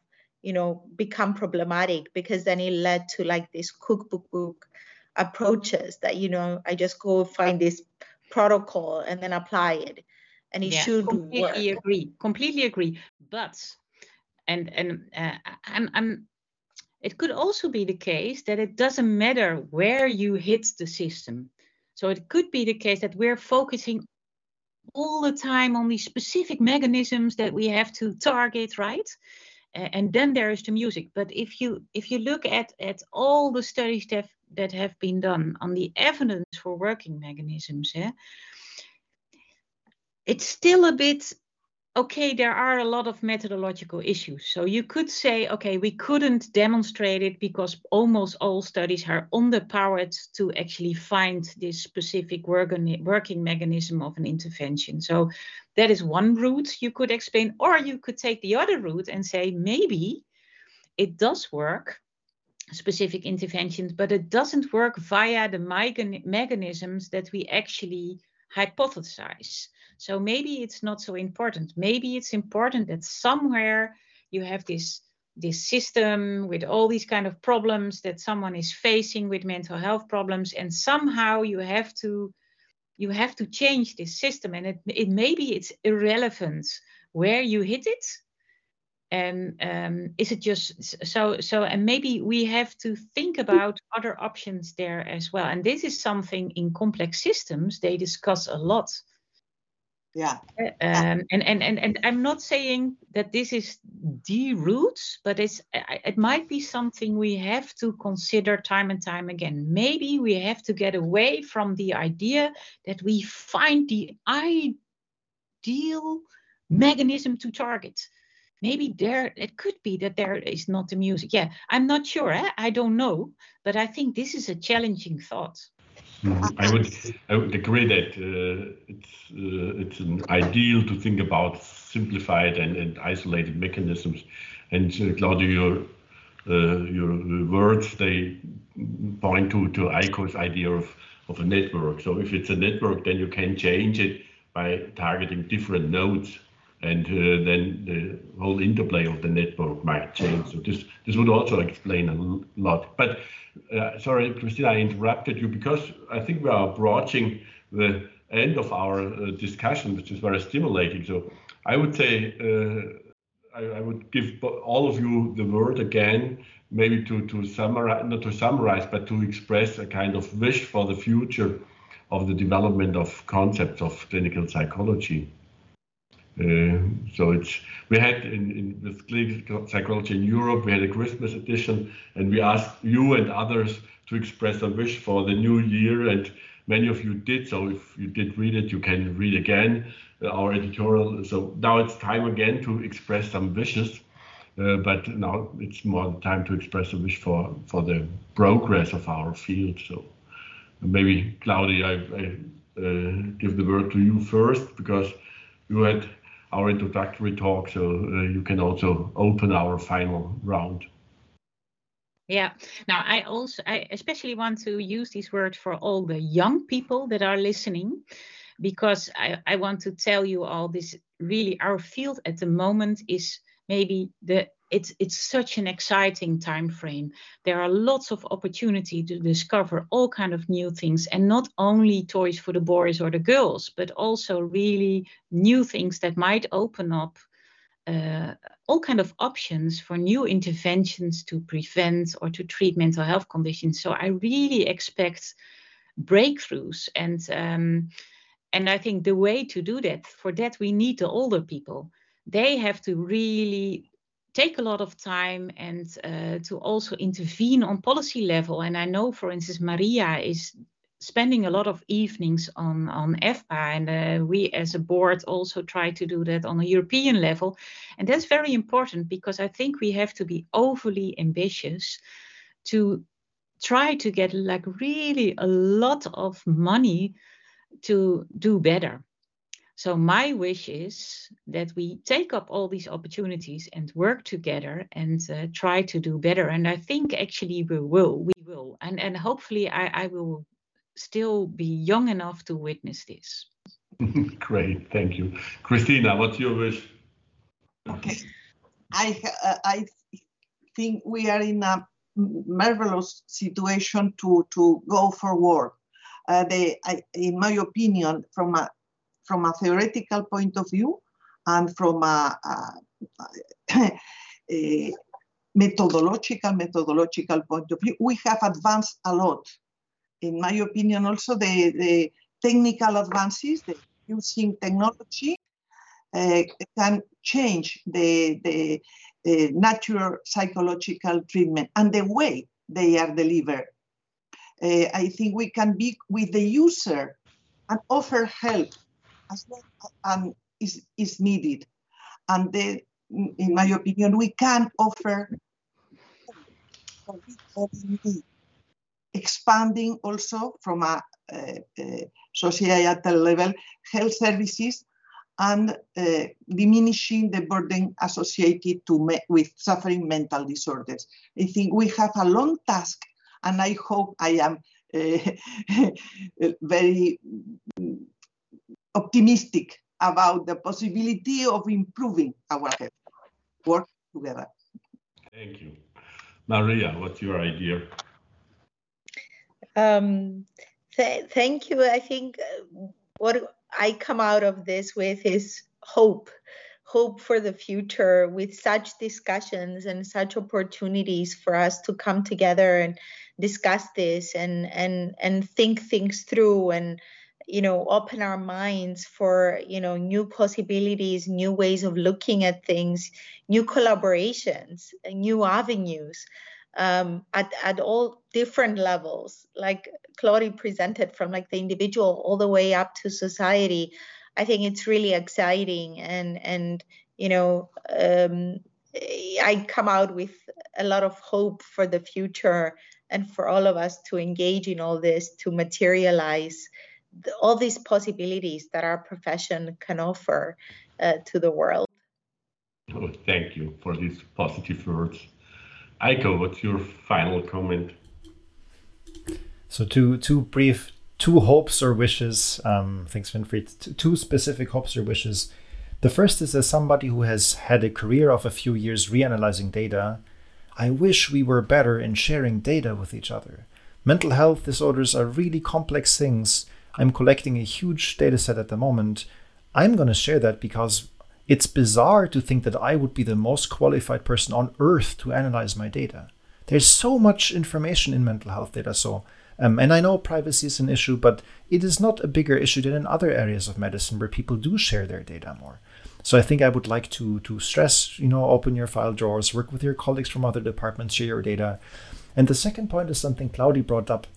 you know become problematic because then it led to like this cookbook book approaches that you know I just go find this protocol and then apply it. And it yeah, should completely work. agree completely agree. But and and uh, I'm, I'm it could also be the case that it doesn't matter where you hit the system. So it could be the case that we're focusing all the time on these specific mechanisms that we have to target right and then there is the music. But if you if you look at at all the studies that that have been done on the evidence for working mechanisms, eh, it's still a bit okay, there are a lot of methodological issues. So you could say, okay, we couldn't demonstrate it because almost all studies are underpowered to actually find this specific working, mechanism of an intervention. So that is one route you could explain, or you could take the other route and say, maybe it does work specific interventions, but it doesn't work via the mechanisms that we actually hypothesize. So maybe it's not so important. Maybe it's important that somewhere you have this this system with all these kind of problems that someone is facing with mental health problems and somehow you have to you have to change this system. And it, it maybe it's irrelevant where you hit it. And um, is it just so so and maybe we have to think about other options there as well. And this is something in complex systems they discuss a lot yeah. Um, and, and and and i'm not saying that this is the route but it's it might be something we have to consider time and time again. Maybe we have to get away from the idea that we find the ideal mechanism to target. Maybe there it could be that there is not the music. Yeah i'm not sure eh? i don't know but i think this is a challenging thought I would I would agree that uh, it's uh, it's an ideal to think about simplified and, and isolated mechanisms. And uh, Claudi, your uh, your words they point to to Eiko's idea of of a network. So if it's a network, then you can change it by targeting different nodes and uh, then the whole interplay of the network might change. So this this would also explain a lot. But uh, sorry, Cristina, I interrupted you because I think we are approaching the end of our uh, discussion, which is very stimulating. So I would say uh, I, I, would give all of you the word again, maybe to to summarize, not to summarize, but to express a kind of wish for the future of the development of concepts of clinical psychology. Uh, so it's we had in, in with clinical psychology in Europe we had a Christmas edition and we asked you and others to express a wish for the new year and many of you did. So if you did read it you can read again uh, our editorial. So now it's time again to express some wishes uh, but now it's more the time to express a wish for for the progress of our field. So maybe Claudi I, I uh, give the word to you first because you had our introductory talk, so uh, you can also open our final round. Yeah. Now, I also, I especially want to use this word for all the young people that are listening, because I, I want to tell you all this. Really, our field at the moment is maybe the it's it's such an exciting time frame there are lots of opportunity to discover all kind of new things and not only toys for the boys or the girls but also really new things that might open up uh, all kind of options for new interventions to prevent or to treat mental health conditions. So i really expect breakthroughs and um, and i think the way to do that for that we need the older people. They have to really take a lot of time and uh, to also intervene on policy level. And I know, for instance, Maria is spending a lot of evenings on on EFPA, and uh, we as a board also try to do that on a European level, and that's very important because I think we have to be overly ambitious to try to get like really a lot of money to do better so my wish is that we take up all these opportunities and work together and uh, try to do better. And I think actually we will, we will, and and hopefully I, I will still be young enough to witness this. Great, thank you, Cristina. What's your wish? Okay, I uh, I think we are in a marvelous situation to to go forward. Uh, the, I, in my opinion, from a from a theoretical point of view and from a, a, a methodological methodological point of view, we have advanced a lot. In my opinion, also the, the technical advances, the using technology uh, can change the, the natural psychological treatment and the way they are delivered. Uh, I think we can be with the user and offer help as long um, is, is needed. And then, in my opinion, we can offer expanding also from a, a, a societal level health services and uh, diminishing the burden associated to with suffering mental disorders. I think we have a long task, and I hope I am uh, very optimistic about the possibility of improving our health. Work together. Thank you. Maria, what's your idea? Um, th- thank you. I think uh, what I come out of this with is hope hope for the future with such discussions and such opportunities for us to come together and discuss this and and and think things through and you know open our minds for you know new possibilities new ways of looking at things new collaborations new avenues um, at, at all different levels. Like claudi presented from like the individual all the way up to society i think it's really exciting and and you know um, i come out with a lot of hope for the future and for all of us to engage in all this to materialize all these possibilities that our profession can offer uh, to the world. Oh, thank you for these positive words. Eiko, what's your final comment? So two two brief two hopes or wishes. Um, thanks, Winfried. Two specific hopes or wishes. The first is as somebody who has had a career of a few years reanalyzing data, I wish we were better in sharing data with each other. Mental health disorders are really complex things I'm collecting a huge data set at the moment. I'm going to share that because it's bizarre to think that I would be the most qualified person on earth to analyze my data. There's so much information in mental health data, so Um, and I know privacy is an issue, but it is not a bigger issue than in other areas of medicine where people do share their data more. So I think I would like to to stress, you know, open your file drawers, work with your colleagues from other departments, share your data. And the second point is something Claudi brought up: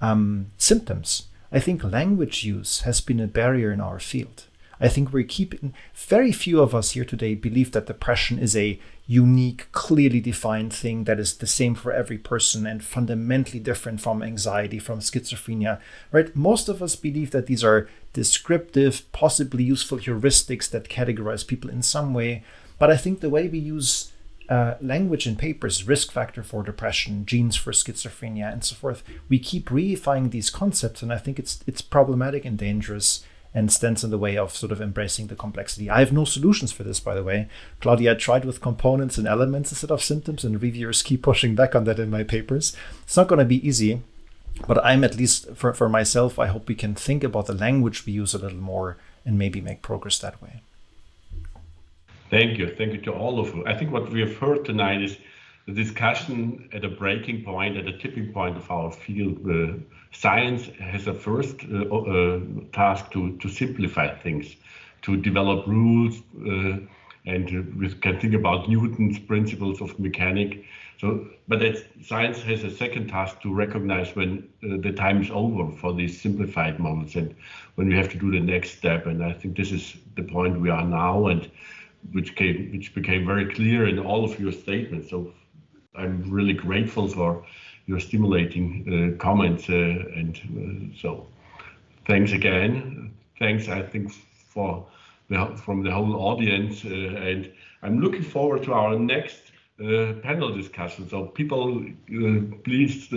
um, symptoms. I think language use has been a barrier in our field. I think we're keeping very few of us here today believe that depression is a unique, clearly defined thing that is the same for every person and fundamentally different from anxiety, from schizophrenia, right? Most of us believe that these are descriptive, possibly useful heuristics that categorize people in some way. But I think the way we use uh, language in papers, risk factor for depression, genes for schizophrenia, and so forth, we keep reifying these concepts, and I think it's it's problematic and dangerous and stands in the way of sort of embracing the complexity. I have no solutions for this, by the way. Claudi tried with components and elements instead of symptoms, and reviewers keep pushing back on that in my papers. It's not going to be easy, but I'm at least for, for myself, I hope we can think about the language we use a little more and maybe make progress that way. Thank you. Thank you to all of you. I think what we have heard tonight is the discussion at a breaking point, at a tipping point of our field. Uh, science has a first uh, uh, task to, to simplify things, to develop rules, uh, and we can think about Newton's principles of mechanics. So, but science has a second task to recognize when uh, the time is over for these simplified models and when we have to do the next step. And I think this is the point we are now, and which came, which became very clear in all of your statements. So, I'm really grateful for your stimulating uh, comments. Uh, and uh, so thanks again. Thanks, I think, for the, from the whole audience. and I'm looking forward to our next panel discussion. So people, please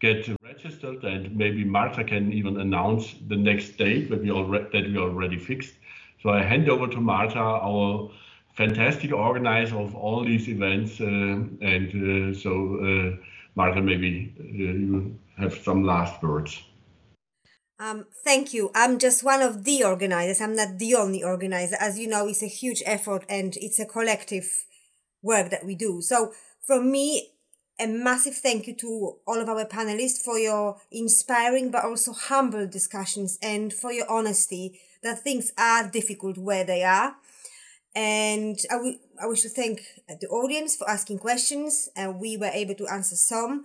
get registered and maybe Marta can even announce the next date that we already that we already fixed. So I hand over to Marta, our fantastic organizer of all these events, uh, and uh, so uh, Marta, maybe you have some last words. Um, thank you. I'm just one of the organizers. I'm not the only organizer. As you know, it's a huge effort and it's a collective work that we do. So from me, a massive thank you to all of our panelists for your inspiring but also humble discussions and for your honesty that things are difficult where they are. And I, w- I wish to thank the audience for asking questions, and we were able to answer some.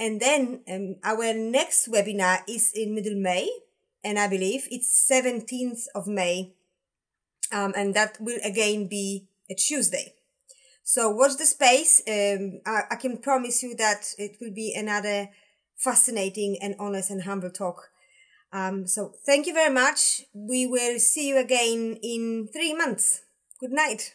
And then um, our next webinar is in middle May, and I believe it's 17th of May, um, and that will again be a Tuesday. So watch the space. Um, I, I can promise you that it will be another fascinating and honest and humble talk. Um, so thank you very much. We will see you again in three months. Good night.